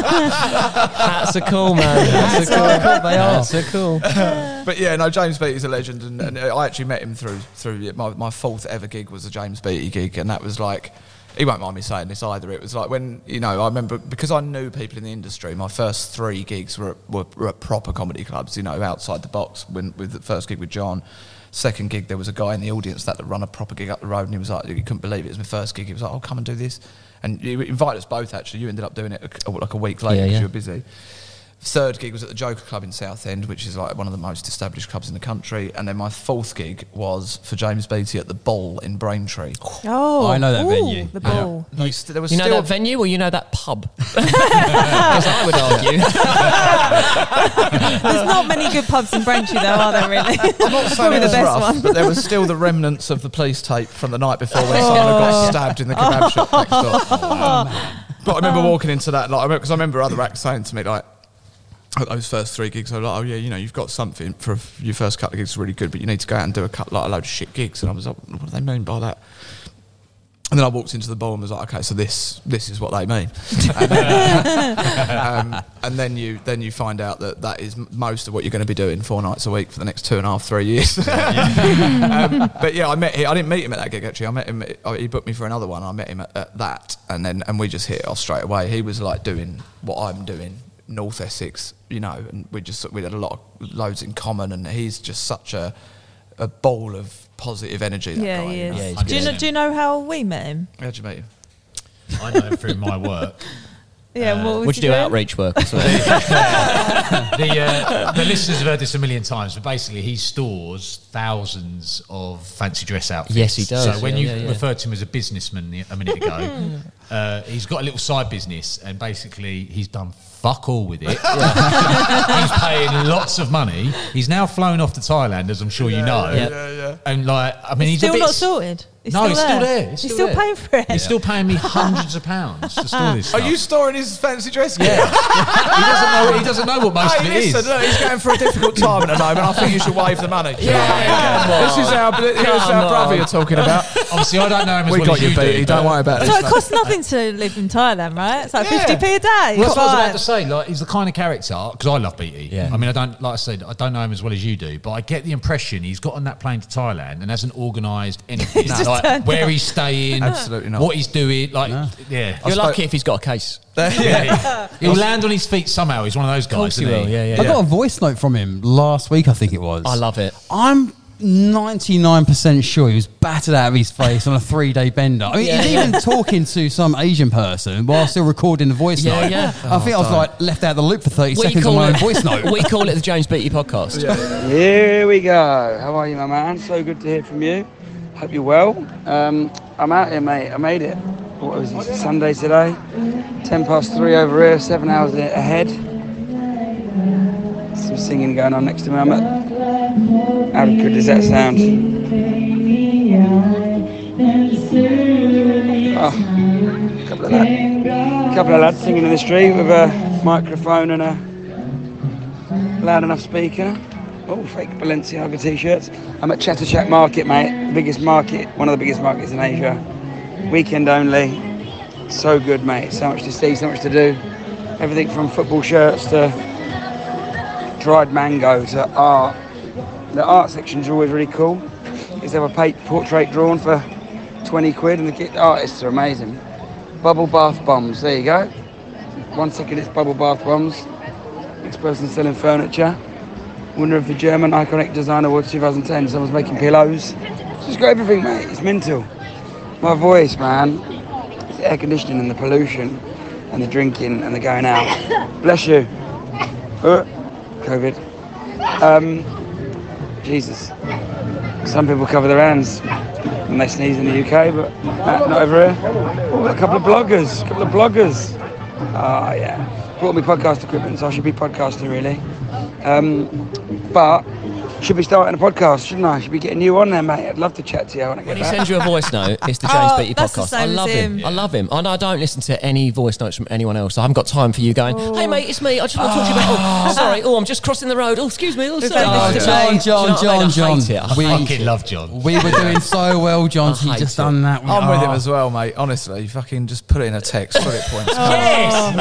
That's a cool man. That's a cool. They are. That's a cool. But yeah, no, James Beattie's a legend, and, and I actually met him through through my, my fourth ever gig was a James Beattie gig, and that was like. He won't mind me saying this either. It was like when you know I remember because I knew people in the industry. My first three gigs were at, were, were at proper comedy clubs. You know, outside the box. When with the first gig with John, second gig there was a guy in the audience that had run a proper gig up the road, and he was like, he couldn't believe it. It was my first gig. He was like, "Oh, come and do this," and you invited us both. Actually, you ended up doing it a, like a week later Yeah, because yeah. you were busy. Third gig was at the Joker Club in Southend, which is like one of the most established clubs in the country. And then my fourth gig was for James Beattie at the Ball in Braintree. Oh, I know that ooh, venue. The ball. They st- there was You know still that venue or you know that pub? As I would argue. There's not many good pubs in Braintree, though, are there? Really? I'm not saying Probably it the was best rough, one. but there was still the remnants of the police tape from the night before when oh, someone had got stabbed in the kebab shop next door. Oh, but I remember oh. walking into that, like, because I remember other acts saying to me, like, at those first three gigs, I was like, oh yeah, you know, you've got something for your first couple of gigs, is really good, but you need to go out and do a cut, like a load of shit gigs. And I was like, what do they mean by that? And then I walked into the ball and was like, okay, so this this is what they mean. and, then, um, and then you then you find out that that is most of what you're going to be doing four nights a week for the next two and a half three years. um, but yeah, I met him. I didn't meet him at that gig actually. I met him. At, he booked me for another one. I met him at, at that, and then and we just hit it off straight away. He was like doing what I'm doing. North Essex, you know, and we just we had a lot of loads in common, and he's just such a a ball of positive energy. That yeah, guy, he you know. Yeah, he's do, you know, do you know how we met him? How'd you meet him? I know him through my work. Yeah, what Would you do doing? outreach work? or something? the uh, the listeners have heard this a million times, but basically he stores thousands of fancy dress outfits. Yes, he does. So when Yeah, you yeah, yeah. referred to him as a businessman a minute ago, uh, he's got a little side business, and basically he's done fuck all with it. he's paying lots of money. He's now flown off to Thailand, as I'm sure you know. yeah. Yeah, yeah. And like, I mean, he's Still a bit not sorted. He's no, still he's still there. He's He's still still there. paying for it. He's still paying me hundreds of pounds to store this Are you storing his fancy dress gear? he doesn't know. He doesn't know what most Hey, of it is. listen, look, he's going for a difficult time at the moment. I think you should waive the money. Yeah, this is our, this is our brother you're talking about. Obviously, I don't know him as We well got as you, you Beattie. do. Don't worry about it. So it costs nothing to live in Thailand, right? It's like Yeah. 50p a day. Well, that's what I was about to say. Like, he's the kind of character because I love BT. Yeah. I mean, I don't like I said, I don't know him as well as you do, but I get the impression he's got on that plane to Thailand and hasn't organised anything. Just like turned where he's staying, Absolutely not. what he's doing. Like, yeah, You're spoke- lucky if he's got a case. yeah. he'll land on his feet somehow. He's one of those guys. Of course he isn't will. Yeah, yeah. I got a voice note from him last week, I think it was. I love it. I'm 99% sure he was battered out of his face on a three day bender. I mean, Yeah, he's even talking to some Asian person while still recording the voice Yeah, note. yeah. I think I was oh, like left out of the loop for 30 We seconds on call my own voice note. We call it the James Beattie podcast. Here we go. How are you, my man? So good to hear from you. Hope you're well. Um, I'm out here, mate. I made it. What was it? Sunday today. Ten past three over here. Seven hours ahead. Some singing going on next to me. I'm at. How good does that sound? Oh, couple of lad, couple of lads singing in the street with a microphone and a loud enough speaker. Oh, fake Balenciaga t-shirts. I'm at Chatuchak Market, mate. Biggest market, one of the biggest markets in Asia. Weekend only. So good, mate. So much to see, so much to do. Everything from football shirts to dried mango to art. The art sections always really cool. Is have a pa- portrait drawn for 20 quid and the artists are amazing. Bubble bath bombs, there you go. One second it's bubble bath bombs. Next person selling furniture. Winner of the German Iconic Design Awards 2010. Someone's making pillows. It's just got everything, mate. It's mental. My voice, man. It's the air conditioning and the pollution and the drinking and the going out. Bless you. Uh, COVID. Um, Jesus. Some people cover their hands when they sneeze in the UK, but uh, not over here. Oh, a couple of bloggers. A couple of bloggers. Ah, yeah. Brought me podcast equipment, so I should be podcasting really. Um, but should be starting a podcast, shouldn't I? Should be getting you on there, mate. I'd love to chat to you when I When get he back. sends you a voice note, it's the James Oh, Beattie that's the podcast. I love him. him. I love him. And I don't listen to any voice notes from anyone else. I haven't got time for you going, hey, mate, it's me. I just want to talk to you about, oh, sorry. Oh, I'm just crossing the road. Oh, excuse me. Oh, sorry. Oh, Do you John, John, I mean? John. I John. We- fucking love John. We were doing so well, John. He just it. done that. I'm with him as well, mate. Honestly, you fucking just put it in a text, bullet points.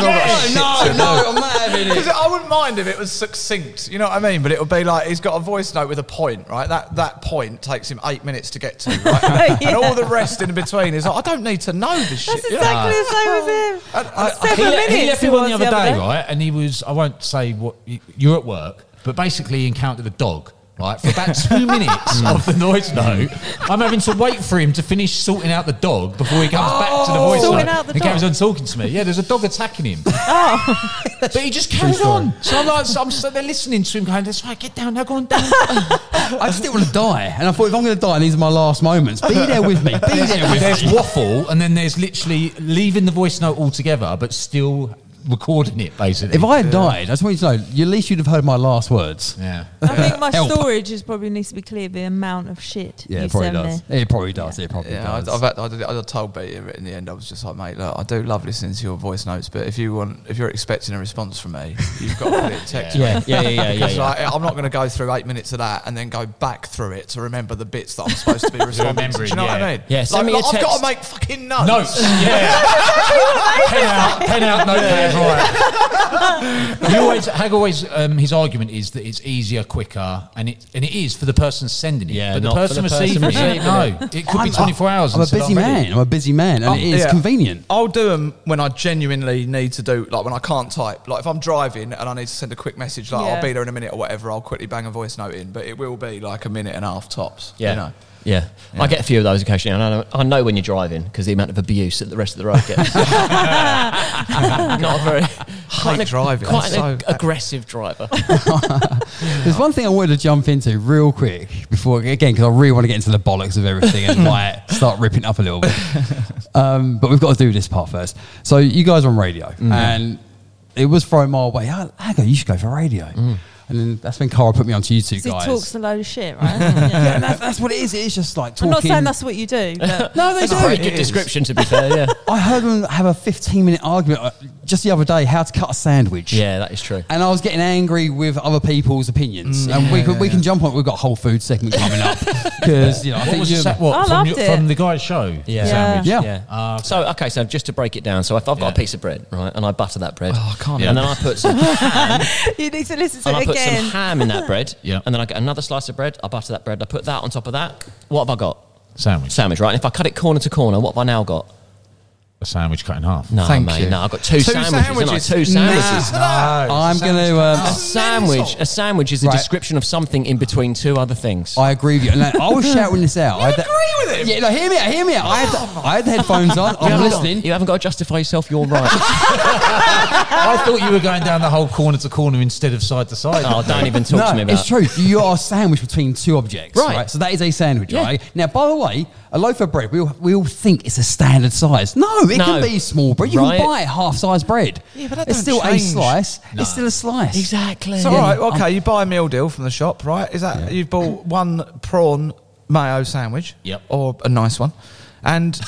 Yes! No, no, I'm not having Because. I wouldn't mind if it was succinct, you know what I mean? But it would be like he's got a voice note with a point, right? That that point takes him eight minutes to get to, right? And, and all the rest in between is like, I don't need to know this shit. That's you know? exactly the same as him. And- and- Seven he, minutes he left it me one the other the other day, day. right? And he was, I won't say what, you're at work, but basically he encountered a dog right, for about two minutes mm. of the noise note. I'm having to wait for him to finish sorting out the dog before he comes back to the oh, voice Sorting note out the and carries on talking to me. Yeah, there's a dog attacking him. Oh, But he just carried on. So I'm like, so I'm so they're listening to him going, that's right, get down now, go on down. I just didn't want to die, and I thought if I'm going to die, and these are my last moments. Be there with me. Be there with me. there's waffle, and then there's literally leaving the voice note altogether, but still recording it, basically. If I had died, I just want you to know, you- at least you'd have heard my last words. yeah. I think my Help. storage is probably needs to be clear the amount of shit Yeah, you it probably send does. It probably does. It probably Yeah, I, does. I've, had- I, did- I told Peter in the end. I was just like, mate, look, I do love listening to your voice notes, but if you want, if you're expecting a response from me, you've got to put it in text. Yeah, yeah, yeah, yeah, yeah. Because yeah. like, I'm not going to go through eight minutes of that and then go back through it to remember the bits that I'm supposed to be responding to. Do you know what I Remembering, mean? yeah. Send Like, me a like, I've got text. to make fucking notes. Notes, yeah. pen out, pen out, notepad, right. He always, Hag always, um, his argument is that it's easier, quicker, and it and it is for the person sending it. Yeah, but the not for person the person receiving, receiving it, no, it. it could be I'm- 24 hours. I'm a until busy ready. man. I'm a busy man, and Oh, it is yeah. convenient. I'll do them when I genuinely need to do, like when I can't type. Like if I'm driving and I need to send a quick message, like Yeah. I'll be there in a minute or whatever, I'll quickly bang a voice note in, but it will be like a minute and a half tops. Yeah. You know? Yeah. I get a few of those occasionally. and I know, I know when you're driving because the amount of abuse that the rest of the road gets. Not a very quite driving. Quite an so- ag- aggressive driver. There's one thing I wanted to jump into real quick before, again, because I really want to get into the bollocks of everything and like start ripping up a little bit. Um, but we've got to do this part first. So you guys are on radio, and it was thrown my way. "Ah, Hago, you should go for radio. And then that's when Cara put me onto you two He talks a load of shit, right? yeah, Yeah. that's, that's what it is. It is just like talking. I'm not saying that's what you do, but no, they That's a do. pretty good description, to be fair. Yeah. I heard them have a 15 minute argument uh, just the other day how to cut a sandwich. Yeah, that is true. And I was getting angry with other people's opinions. and we, can, we can jump on, we've got a whole food segment coming up. Because, you know, I What think was you sa- what, I from, loved your- it. from the guy's show? Yeah. Sandwich? Yeah. Yeah. Ah, okay. So okay, so just to break it down, so if I've got Yeah. a piece of bread, right, and I butter that bread, Oh, I can't and then I put some ham, you need to listen to and I it put again. some ham in that bread, Yeah. and then I get another slice of bread, I butter that bread, I put that on top of that. What have I got? Sandwich. Sandwich, right? And if I cut it corner to corner, what have I now got? A sandwich cut in half. No, Thank mate, you. no, I've got two, Two sandwiches. haven't I? sandwiches. Two sandwiches. I'm going to. A Um, sandwich, a sandwich is a Right. description of something in between two other things. I agree with you. And I was shouting this out. I had agree with him? Yeah, no, hear me out, hear me out. I had, the, I had the headphones on. I'm haven't listening. Got, you haven't got to justify yourself. You're right. I thought you were going down the whole corner to corner instead of side to side. oh, don't even talk to me No, about. it's true. You are sandwiched between two objects, right. Right. So that is a sandwich, Yeah. right? Now, by the way, a loaf of bread, we all, we all think it's a standard size. No, it No. can be small bread. You Right. can buy half size bread. Yeah, but that it's don't still a slice. No. It's still a slice. Exactly. So, all right, okay, you buy a meal deal from the shop, right? Is that you've bought one prawn mayo sandwich? Yep. Or a nice one. And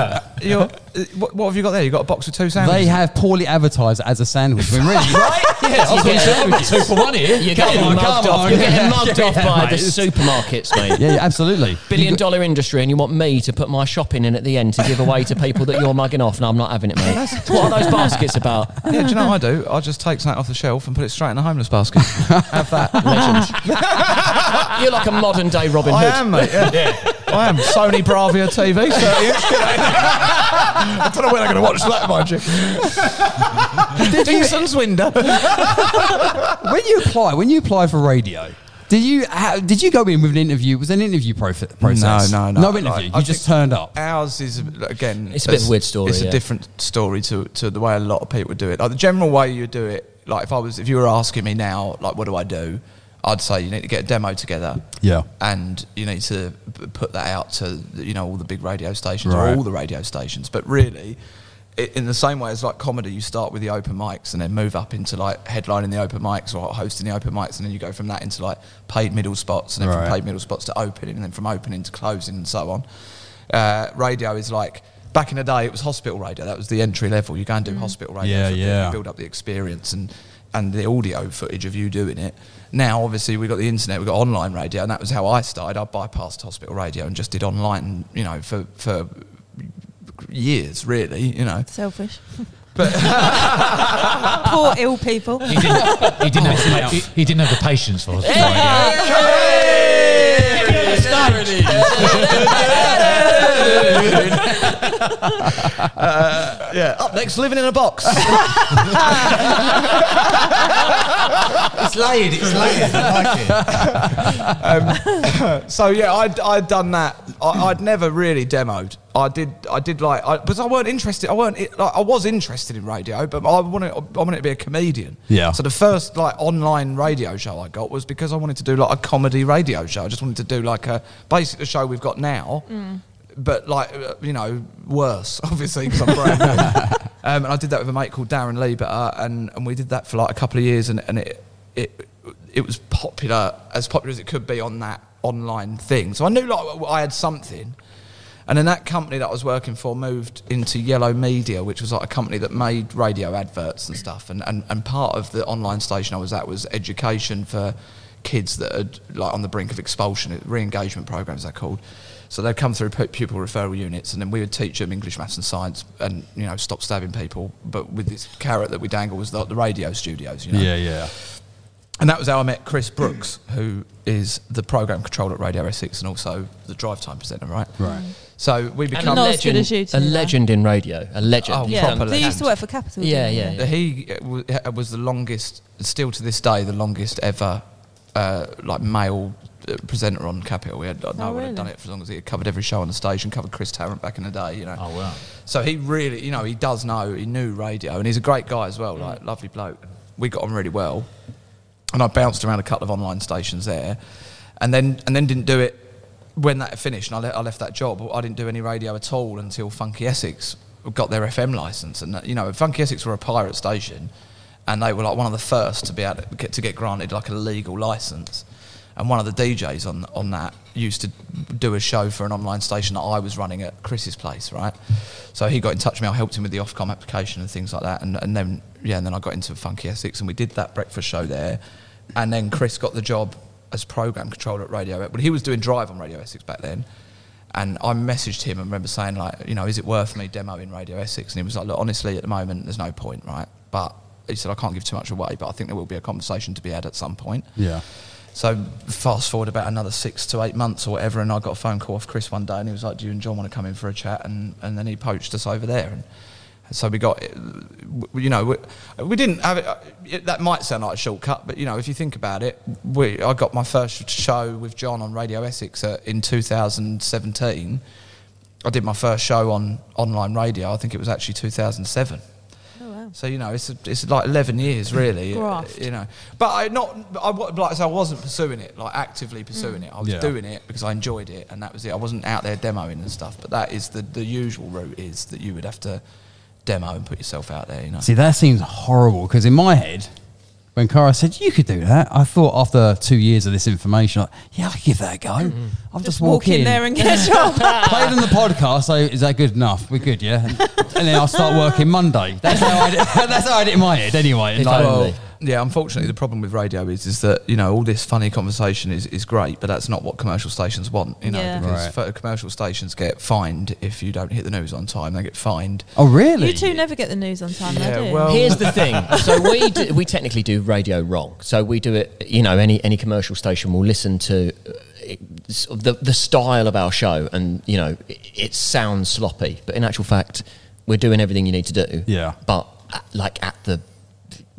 you're, what, what have you got there? You got a box with two sandwiches. They have poorly advertised it as a sandwich. When really, right? Yeah, I've got I've got two for one here. You're getting on, mugged off. on. You're getting mugged yeah, off by mate. the supermarkets, mate. Yeah, yeah, absolutely. Billion dollar industry, and you want me to put my shopping in at the end to give away to people that you're mugging off. No, I'm not having it, mate. what are those baskets about? yeah, do you know what I do? I just take something off the shelf and put it straight in the homeless basket. have that. Legend. You're like a modern day Robin I Hood. am, mate. Yeah. I am. Sony Bravia TV, 30 inch. I don't know when I'm going to watch that, mind you. Dingson's window. when you apply, when you apply for radio, did you how, did you go in with an interview? Was there an interview profe- process? no, no. no No interview. Like, you I just turned up. Ours is again. It's a bit of weird story, It's a different story to, to the way a lot of people do it. Like the general way you do it. Like if I was, if you were asking me now, like what do I do? I'd say you need to get a demo together. Yeah. And you need to put that out to you know all the big radio stations Right. or all the radio stations. But really, i in the same way as like comedy, you start with the open mics and then move up into like headlining the open mics or hosting the open mics, and then you go from that into like paid middle spots, and then Right. from paid middle spots to opening, and then from opening to closing, and so on. Uh, radio is like back in the day, it was hospital radio. That was the entry level. You go and do hospital radio, Yeah, for a bit, yeah. you build up the experience and and the audio footage of you doing it. Now, obviously, we've got the internet, we've got online radio, and that was how I started. I bypassed hospital radio and just did online, you know, for for years, really, you know. Selfish. But Poor ill people. He didn't, he, didn't have, he, he didn't have the patience for hospital radio. Yeah. Up next, living in a box. It's layered. It's layered. I like it. so yeah, I'd, I'd done that. I, I'd never really demoed. I did. I did like, I, because I weren't interested. I weren't. Like, I was interested in radio, but I wanted. I wanted to be a comedian. Yeah. So the first like online radio show I got was because I wanted to do like a comedy radio show. I just wanted to do like a basically the show we've got now. But like uh, you know, worse obviously because I'm brand new. Um, and I did that with a mate called Darren Lieber, and, and we did that for like a couple of years, and, and it it it was popular as popular as it could be on that online thing. So I knew like I had something. And then that company that I was working for moved into Yellow Media, which was like a company that made radio adverts and stuff. And, and, and part of the online station I was at was education for kids that are like on the brink of expulsion, re-engagement programs they're called. So they'd come through pupil referral units, and then we would teach them English, maths, and science, and you know stop stabbing people. But with this carrot that we dangle was the, the radio studios, you know. Yeah, yeah. And that was how I met Chris Brooks, who is the program controller at Radio Essex and also the drive time presenter, right? Right. So we And become Not as as a though. legend in radio. A legend. Oh, Yeah, done- properly. they used to work for Capital. Yeah, yeah, yeah. He uh, wa- was the longest, still to this day, the longest ever uh, like male uh, presenter on Capital. We had no one Oh, really? had done it for as long as he had covered every show on the station, covered Chris Tarrant back in the day, you know. Oh wow. So he really, you know, he does know, he knew radio, and he's a great guy as well, Mm. like lovely bloke. We got on really well, and I bounced around a couple of online stations there, and then and then didn't do it when that finished. And I, le- I left that job. I didn't do any radio at all until Funky Essex got their FM license, and you know, Funky Essex were a pirate station, and they were like one of the first to be able to get, to get granted like a legal license. And one of the DJs on on that used to do a show for an online station that I was running at Chris's place, right? So he got in touch with me. I helped him with the Ofcom application and things like that. And, and then yeah, and then I got into Funky Essex and we did that breakfast show there. And then Chris got the job as program controller at Radio. Essex, but he was doing Drive on Radio Essex back then. And I messaged him and remember saying like, you know, is it worth me demoing Radio Essex? And he was like, look, honestly, at the moment, there's no point, right? But he said I can't give too much away, but I think there will be a conversation to be had at some point. Yeah. So fast forward about another six to eight months or whatever, and I got a phone call off Chris one day, and he was like, "Do you and John want to come in for a chat?" And and then he poached us over there, and so we got, you know, we, we didn't have it, uh, it. That might sound like a shortcut, but you know, if you think about it, we I got my first show with John on Radio Essex uh, in 2017. I did my first show on online radio. I think it was actually 2007. Wow. So you know, it's it's like eleven years really. Graft. You know, but I not I like I I wasn't pursuing it like actively pursuing mm. it. I was Yeah. doing it because I enjoyed it, and that was it. I wasn't out there demoing and stuff. But that is the the usual route is that you would have to demo and put yourself out there. You know. See, that seems horrible because in my head, when Cara said you could do that, I thought after two years of this information, like, yeah, I could give that a go. Mm-hmm. I'll just, Just walk, walk in there and get a job. play it on the podcast. So is that good enough? We're good, yeah. And, and then I'll start working Monday. That's how I did, that's how I did it in my head, anyway. If Like, only. Yeah, unfortunately, the problem with radio is is that you know all this funny conversation is, is great, but that's not what commercial stations want. You know, Yeah. because Right. f- commercial stations get fined if you don't hit the news on time. They get fined. oh, really? You two never get the news on time, Yeah, do well- Here's the thing. So we do, we technically do radio wrong. So we do it. You know, any any commercial station will listen to uh, it, sort of the the style of our show, and you know, it, it sounds sloppy, but in actual fact, we're doing everything you need to do. Yeah. But at, like at the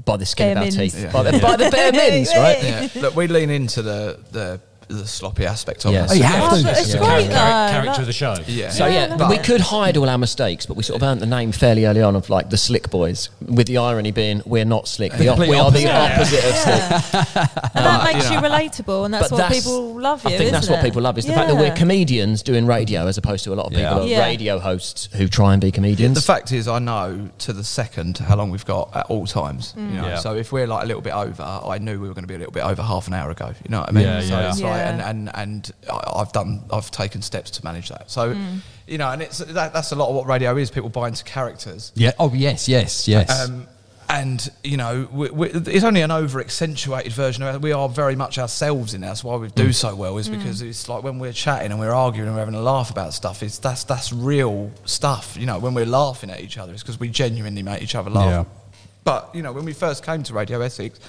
by the skin Bare of our mins. teeth, Yeah. by, the, by the bare mins, right? Yeah, look, we lean into the the, the sloppy aspect of Yes. it. Oh, you have to. it's Yeah. great, though. character That- of the show. Yeah. So yeah, but- we could hide all our mistakes, but we sort of earned the name fairly early on of like the slick boys, with the irony being we're not slick. The op- we are the opposite. opposite of slick. And that um, makes you you, relatable, and that's But what people love you. I think that's isn't what it? people love is the fact that we're comedians doing radio as opposed to a lot of people Yeah. who are Yeah. radio hosts who try and be comedians. The fact is, I know to the second how long we've got at all times. You mm. know, Yeah. so if we're like a little bit over, I knew we were going to be a little bit over half an hour ago. You know what I mean? Yeah, so yeah. it's like, Yeah. And and and I've done, I've taken steps to manage that. So, hmm. you know, and it's that, that's a lot of what radio is. People buy into characters. Yeah. Oh, yes, yes, yes. Um, and you know, we, we, it's only an over accentuated version of it. We are very much ourselves in it. That's why we do hmm. so well, is hmm. because it's like when we're chatting and we're arguing and we're having a laugh about stuff. It's that's that's real stuff. You know, when we're laughing at each other, it's because we genuinely make each other laugh. Yeah. But you know, when we first came to Radio Essex,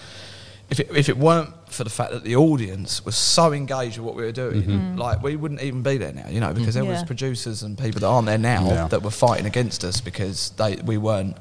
if it, if it weren't for the fact that the audience was so engaged with what we were doing, mm-hmm. mm. like we wouldn't even be there now. You know, because there mm. was producers and people that aren't there now Yeah. that were fighting against us because they we weren't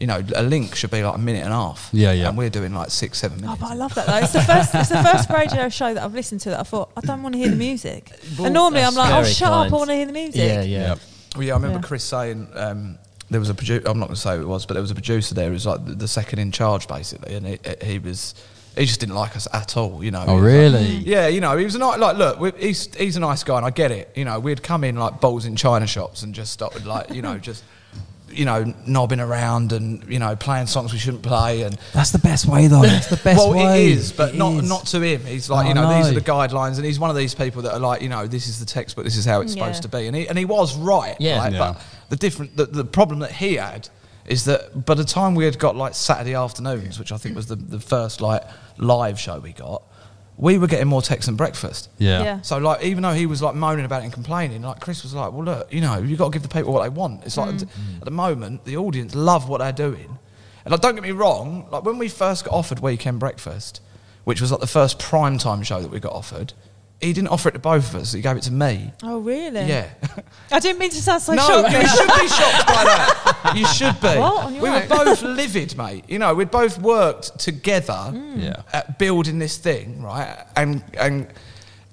You know, a link should be like a minute and a half. Yeah, yeah. And we're doing like six, seven oh, minutes. but I love that though. It's the first. It's the first radio show that I've listened to that I thought I don't want to hear the music. and normally I'm like, oh, very shut up! I want to hear the music. Yeah, yeah. Yep. Well, yeah, I remember Yeah. Chris saying um, there was a producer. I'm not going to say who it was, but there was a producer there who was like the, the second in charge, basically, and he, he was he just didn't like us at all. You know. Oh, He was like- really? yeah, you know, he was a nice, like, look, he's he's a nice guy, and I get it. You know, we'd come in like balls in china shops and just started like, you know, just. You know, knobbing around and you know playing songs we shouldn't play, and That's the best way, though. That's the best well, way. it is, but It not is. not to him. He's like, Oh, you know, these are the guidelines, and he's one of these people that are like, you know, this is the textbook, this is how it's Yeah. supposed to be, and he and he was right, Yeah. right? Yeah. But the different, the, the problem that he had is that by the time we had got like Saturday afternoons, which I think was the the first like live show we got, we were getting more texts than breakfast. Yeah. Yeah. So like, even though he was like moaning about it and complaining, like Chris was like, "Well, look, you know, you got to give the people what they want." It's like mm. at the moment, the audience love what they're doing, and like, don't get me wrong. Like when we first got offered weekend breakfast, which was like the first prime time show that we got offered, he didn't offer it to both of us. He gave it to me. Oh really? Yeah. I didn't mean to sound so no, shocked. you should be shocked by that. You should be. What? On your we were both livid, mate. You know, we'd both worked together Yeah. at building this thing, right? And and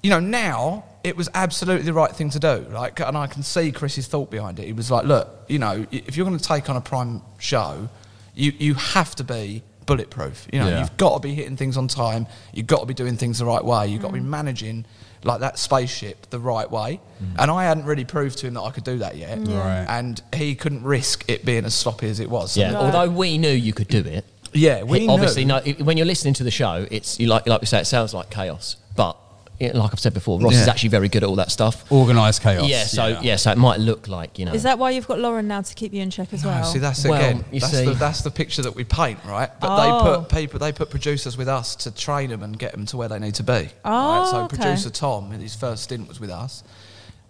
you know, now it was absolutely the right thing to do. Like, and I can see Chris's thought behind it. He was like, "Look, you know, if you're going to take on a prime show, you you have to be." Bulletproof, you know. Yeah. You've got to be hitting things on time. You've got to be doing things the right way. You've got to be Mm. managing like that spaceship the right way. Mm. And I hadn't really proved to him that I could do that yet. Yeah. Right. And he couldn't risk it being as sloppy as it was. Yeah, No. although we knew you could do it. yeah, we He- obviously, knew. no. When you're listening to the show, it's you like like we say, it sounds like chaos. But yeah, like I've said before, Ross is actually very good at all that stuff. Organised chaos. Yeah, so yeah. so it might look like you know. Is that why you've got Lauren now to keep you in check as No, well? see, that's Well, again. you that's, see- the, that's the picture that we paint, right? But Oh. they put people, they put producers with us to train them and get them to where they need to be. Oh, right? So okay. producer Tom, his first stint was with us,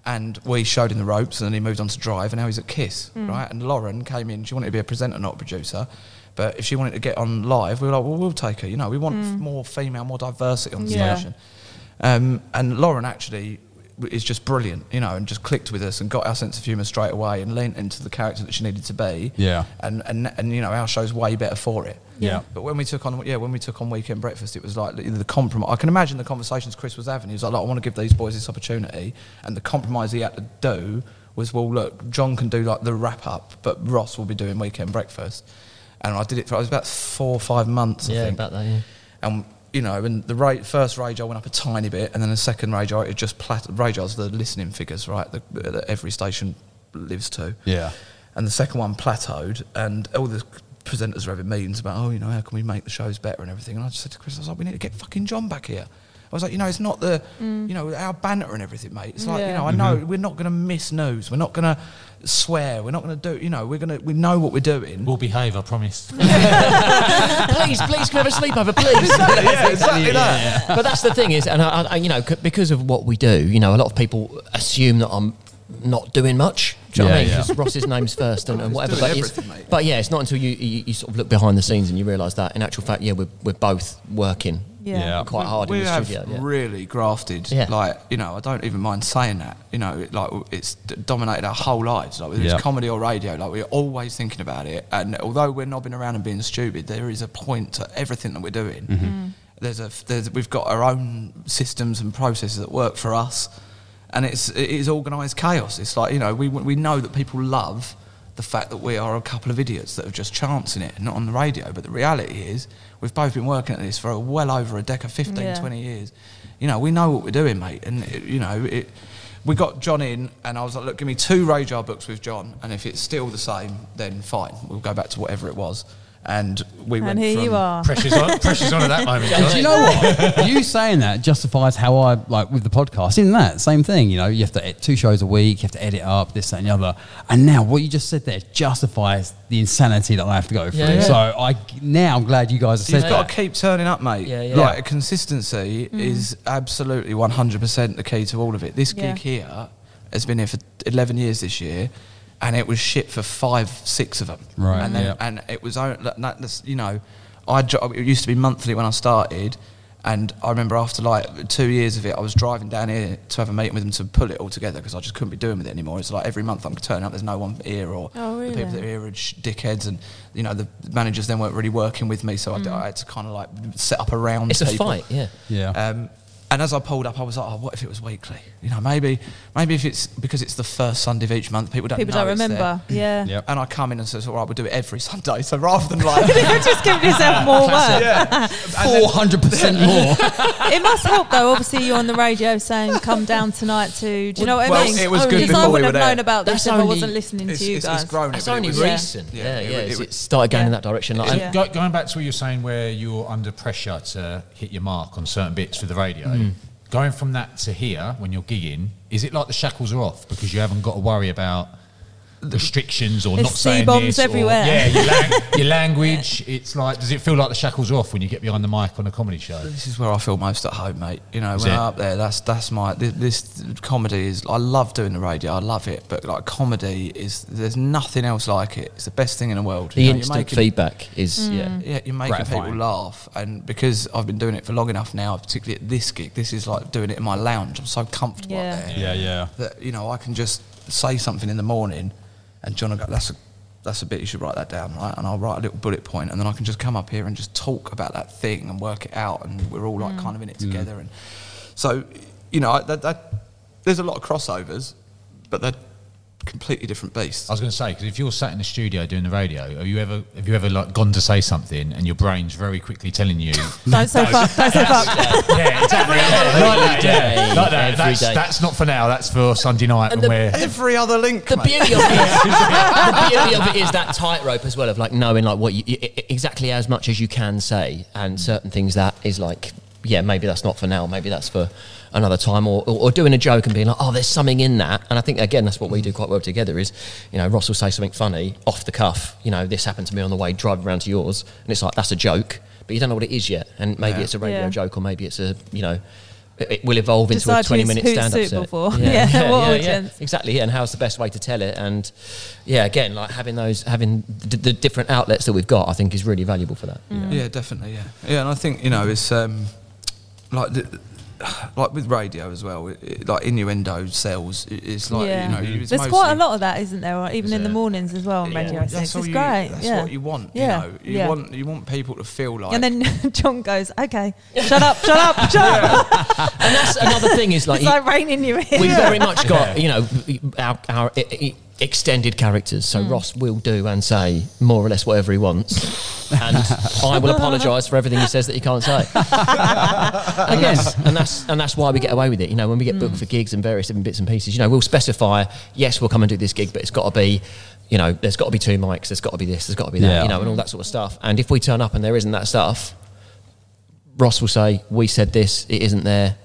and we showed him the ropes, and then he moved on to Drive, and now he's at Kiss, Hmm. right? And Lauren came in. She wanted to be a presenter, not a producer. But if she wanted to get on live, we were like, well, we'll take her. You know, we want f- more female, more diversity on the. Yeah. station. Um, and Lauren actually is just brilliant, you know, and just clicked with us and got our sense of humour straight away and leant into the character that she needed to be. Yeah. And and and you know, our show's way better for it. Yeah. But when we took on, yeah, when we took on Weekend Breakfast, it was like the, the compromise. I can imagine the conversations Chris was having. He was like, "Look, I want to give these boys this opportunity," and the compromise he had to do was, "Well, look, John can do like the wrap up, but Ross will be doing Weekend Breakfast." And I did it for it was about four or five months. I Yeah, think. about that, yeah. And you know, and the ra- first I went up a tiny bit, and then the second I it just plat- RAJAR the listening figures, right? The, uh, that every station lives to. Yeah. And the second one plateaued, and all the presenters were having meetings about, oh, you know, how can we make the shows better and everything. And I just said to Chris, I was like, we need to get fucking John back here. I was like, you know, it's not the, you know, our banter and everything, mate. It's like, you Mm. Yeah. know, I know we're not going to miss news. We're not going to swear. We're not going to do, you know, we're going to, we know what we're doing. We'll behave, I promise. please, please, can we have a sleepover, please? yeah, exactly that. but that's the thing is, and I, I, you know, c- because of what we do, you know, a lot of people assume that I'm not doing much. Do you know what I Yeah, mean? yeah. 'Cause Ross's name's first and, and whatever. But, it's, but yeah, it's not until you, you, you sort of look behind the scenes and you realise that, in actual fact, yeah, we're, we're both working Yeah. Yeah. quite hard we in the have studio. Yeah. really grafted. Yeah. Like you know, I don't even mind saying that. You know, it- like it's d- dominated our whole lives. Like whether Yeah. it's comedy or radio, like we're always thinking about it. And although we're knobbing around and being stupid, there is a point to everything that we're doing. Mm-hmm. There's a there's, we've got our own systems and processes that work for us, and it's it is organised chaos. It's like you know we we know that people love the fact that we are a couple of idiots that are just chancing it not on the radio. But the reality is, we've both been working at this for well over a decade, 15, Yeah. 20 years. You know, we know what we're doing, mate. And, it, you know, it, we got John in, and I was like, look, give me two RAJAR books with John, and if it's still the same, then fine. We'll go back to whatever it was. And we went and here from, you are. pressure's on, pressure's on at that moment. Do you know what? you saying that justifies how I like with the podcast. In that same thing, you know, you have to ed- two shows a week, you have to edit up this that, and the other. And now what you just said there justifies the insanity that I have to go through. Yeah, yeah. So I now I'm glad you guys have You've said got that. to keep turning up, mate. Yeah, yeah. Like consistency mm. is absolutely 100% the key to all of it. This Yeah. gig here has been here for 11 years this year, and it was shit for five, six of them. Right, And then, yeah. and it was only you know, I it used to be monthly when I started. and I remember after like two years of it, I was driving down here to have a meeting with them to pull it all together because I just couldn't be doing with it anymore. It's like every month I'm turning up, there's no one here, or Oh, the people really? that are here are sh- dickheads, and you know the managers then weren't really working with me, so I had to kind of like set up around. It's a people. fight, yeah. Yeah. Um, and as I pulled up, I was like, "Oh, what if it was weekly? You know, maybe, maybe if it's because it's the first Sunday of each month, people don't People know don't it's there. remember. Yeah. Yep. And I come in and says, "All right, we'll do it every Sunday." So rather than like, You're just giving yourself more work. yeah, Four hundred percent more. It must help though. Obviously, you're on the radio saying, "Come down tonight to." Do you know what Well, I mean? it was oh, good Because I wouldn't were have there. known about this That's if I wasn't listening to you it's, guys. it's grown. It's but it only Yeah. recent. Yeah, Yeah, it yeah. it it started going Yeah. in that direction. Like, Yeah. and- Go, going back to what you're saying, where you're under pressure to hit your mark on certain bits for the radio, going from that to here when you're gigging, is it like the shackles are off because you haven't got to worry about restrictions or There's not saying C-bombs this? or- everywhere. yeah, your, lang- your language. It's like, does it feel like the shackles are off when you get behind the mic on a comedy show? This is where I feel most at home, mate. You know, Is when it? I'm up there, that's that's my this, this comedy is. I love doing the radio. I love it, but like comedy is. There's nothing else like it. It's the best thing in the world. the You know, instant making- feedback is mm. yeah. Yeah, you're making Gratifying. people laugh, and because I've been doing it for long enough now, particularly at this gig, this is like doing it in my lounge. I'm so comfortable Yeah. there yeah, yeah. that you know I can just say something in the morning, and John will go, "That's a that's a bit. You should write that down, right?" And I'll write a little bullet point, and then I can just come up here and just talk about that thing and work it out, and we're all like mm. kind of in it together. And so, you know, that, that there's a lot of crossovers, but they're completely different beasts. I was going to say because if you're sat in the studio doing the radio, have you ever have you ever like gone to say something and your brain's very quickly telling you, Don't say fuck. Don't say fuck. yeah, exactly, yeah, like that, yeah, like that. Every That's, day. that's not for now. That's for Sunday night And when the- we're Every other link, The mate. beauty of it is, the beauty of it is that tightrope as well of like knowing like what you i- i- exactly as much as you can say, and certain things that is like, yeah, maybe that's not for now, maybe that's for another time, or, or, or doing a joke and being like, oh, there's something in that. And I think again, that's what we do quite well together. Is you know, Ross will say something funny off the cuff. You know, this happened to me on the way driving around to yours, and it's like that's a joke, but you don't know what it is yet, and maybe Yeah. it's a radio Yeah. joke, or maybe it's a you know. It it will evolve into Decide a 20 minute stand up suitable set. for. Yeah, what audience. Exactly, yeah, and how's the best way to tell it? And yeah, again, like having those, having the, the different outlets that we've got, I think is really valuable for that. Yeah, definitely. Yeah, yeah, and I think you know it's um, like the, like with radio as well. It, it- like innuendo sells. It- It's like yeah. you know, it's There's quite a lot of that, isn't there? or Even in the mornings as well on Yeah, Radio Essex. that's all It's you, great. That's yeah. what you want. Yeah. You know, you yeah. want you want people to feel like. and then John goes, "Okay, shut up, shut up, shut up." And that's another thing is like, It's like raining you in. we've very much got you know our, our i- i- extended characters. So hmm. Ross will do and say more or less whatever he wants, and I will apologise for everything he says that he can't say. and, that's, and that's and that's why we get away with it. You know, when we get booked hmm. for gigs and various different bits and pieces, you know, we'll specify yes, we'll come and do this gig, but it's got to be. You know, there's got to be two mics. There's got to be this. There's got to be that. Yeah. You know, and all that sort of stuff. And if we turn up and there isn't that stuff, Ross will say, "We said this. It isn't there.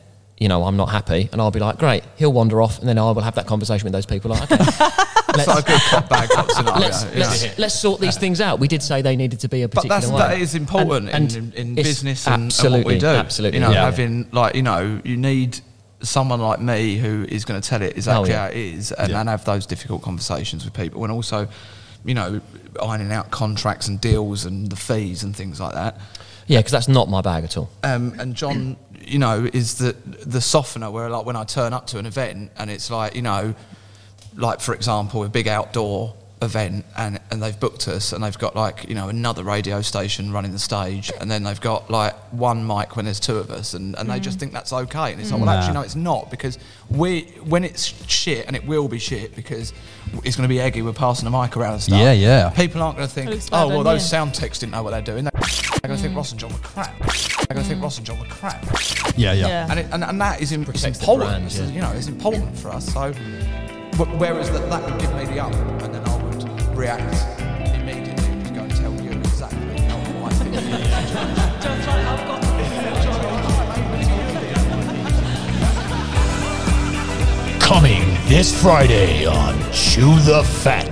You know, I'm not happy." And I'll be like, "Great." He'll wander off, and then I will have that conversation with those people. Like, okay, like a good cop bad cop scenario. let's, know. let's, let's sort these things out. We did say they needed to be a But particular that's way. that is important And- in, and in, in business and, and absolutely, what we do. Absolutely, you know, yeah. having like you know, you need someone like me who is going to tell it exactly Oh, yeah. how it is and, Yeah. and have those difficult conversations with people, and also, you know, ironing out contracts and deals and the fees and things like that. yeah, because that's not my bag at all. Um, and John, you know, is the the softener where like when I turn up to an event and it's like you know, like for example, a big outdoor event and and they've booked us and they've got like you know another radio station running the stage and then they've got like one mic when there's two of us and, and they just think that's okay and it's like well mm. actually no it's not because we when it's shit and it will be shit because it's going to be eggy we're passing the mic around and stuff Yeah, yeah. people aren't going to think oh well those you." sound techs didn't know what they're doing they're going to think Ross and John were crap they're going to think Ross and John were crap Yeah, yeah. Yeah. and, it, and, and that is im- it's Protects the important. brand, yeah. You know, it's important for us. So, whereas that, that would give me the up, and then I would react immediately and go and tell you exactly how I think. coming this Friday on Chew the Fat.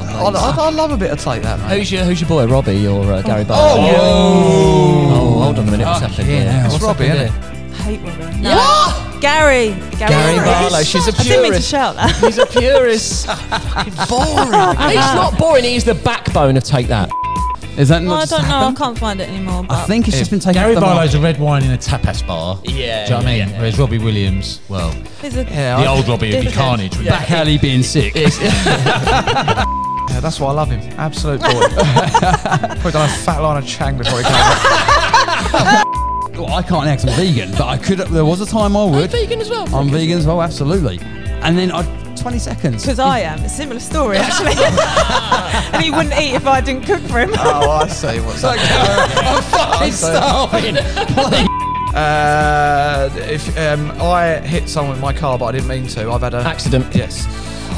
I, I, I love a bit of take that, mate. Who's your Who's your boy, Robbie or uh, Gary Barlow? Oh, Oh, hold on a minute. What's happening yeah, here? now. What's It's Robbie, happened isn't here? hate Robbie. No. Gary. Gary. Gary Barlow. She's a I didn't mean to purist. shout that. He's a purist. Fucking boring. he's not boring. He's the backbone of Take That. Is that Well, not I just don't know. I can't find it anymore. But I think it's just been taken. Gary off the Barlow's market. a red wine in a tapas bar. Yeah, Do you know what I mean? yeah, yeah. Whereas Robbie Williams, well, There's a, Yeah, the I- old Robbie would be carnage. wouldn't Back alley being sick. Yeah, that's why I love him. Absolute boy. Probably done a fat line of Chang before he came. Up. Well, I can't act. I'm vegan, but I could. There was a time I would. vegan as well. I'm vegan as well, absolutely. And then I, 20 seconds. because I am. A similar story actually. and he wouldn't eat if I didn't cook for him. oh, I see what's up. I'm fucking starving. Please. Uh, if um, I hit someone with my car, but I didn't mean to, I've had a Accident. Yes.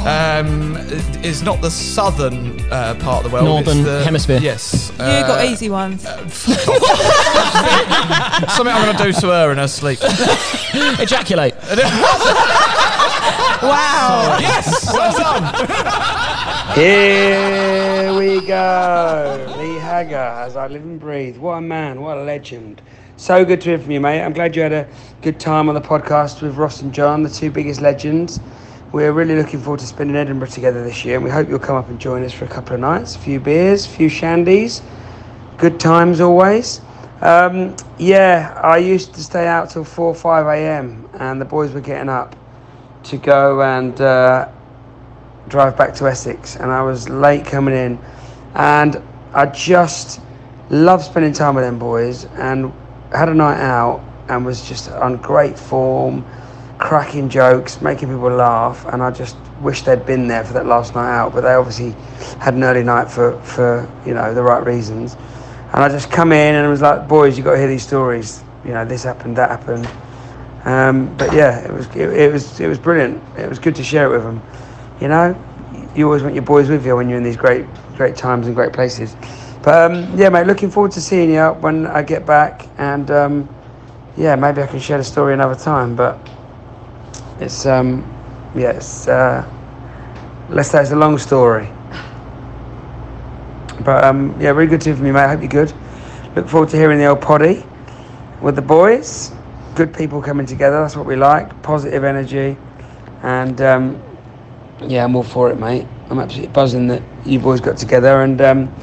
Um, it's not the southern uh, part of the world. Northern it's the, hemisphere. Yes. you got uh, easy ones. Something I'm going to do to her in her sleep. Ejaculate. wow. yes. Well done. Here we go. Lee Hagger, as I live and breathe. What a man, what a legend. So good to hear from you, mate. I'm glad you had a good time on the podcast with Ross and John, the two biggest legends. We're really looking forward to spending Edinburgh together this year, and we hope you'll come up and join us for a couple of nights, a few beers, a few shandies. Good times always. Um, yeah, I used to stay out till 4 or 5 a.m., and the boys were getting up to go and uh, drive back to Essex, and I was late coming in, and I just loved spending time with them boys, and had a night out, and was just on great form, cracking jokes, making people laugh, and I just wish they'd been there for that last night out, but they obviously had an early night for for you know the right reasons, and I just come in and it was like, boys, you got to hear these stories, you know, this happened, that happened. Um, but yeah, it was it, it was it was brilliant. It was good to share it with them. You know, you always want your boys with you when you're in these great great times and great places. But um, yeah, mate, looking forward to seeing you when I get back, and um, yeah, maybe I can share the story another time. But it's um, yeah, it's uh, let's say it's a long story. But um, yeah, really good to hear from you, mate. I hope you're good. Look forward to hearing the old poddy with the boys. Good people coming together. That's what we like. Positive energy, and um, yeah, I'm all for it, mate. I'm absolutely buzzing that you boys got together, and um,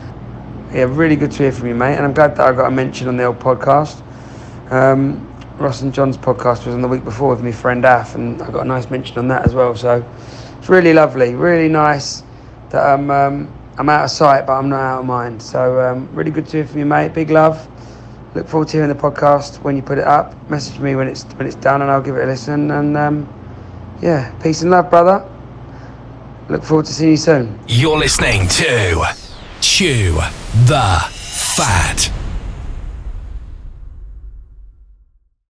yeah, really good to hear from you, mate. And I'm glad that I got a mention on the old podcast. Um, Ross and John's podcast was on the week before with my friend Af, and I got a nice mention on that as well. So it's really lovely, really nice that I'm um, I'm out of sight, but I'm not out of mind. So um, really good to hear from you, mate. Big love. Look forward to hearing the podcast when you put it up. Message me when it's when it's done, and I'll give it a listen. And um, yeah, peace and love, brother. Look forward to seeing you soon. You're listening to Chew the Fat.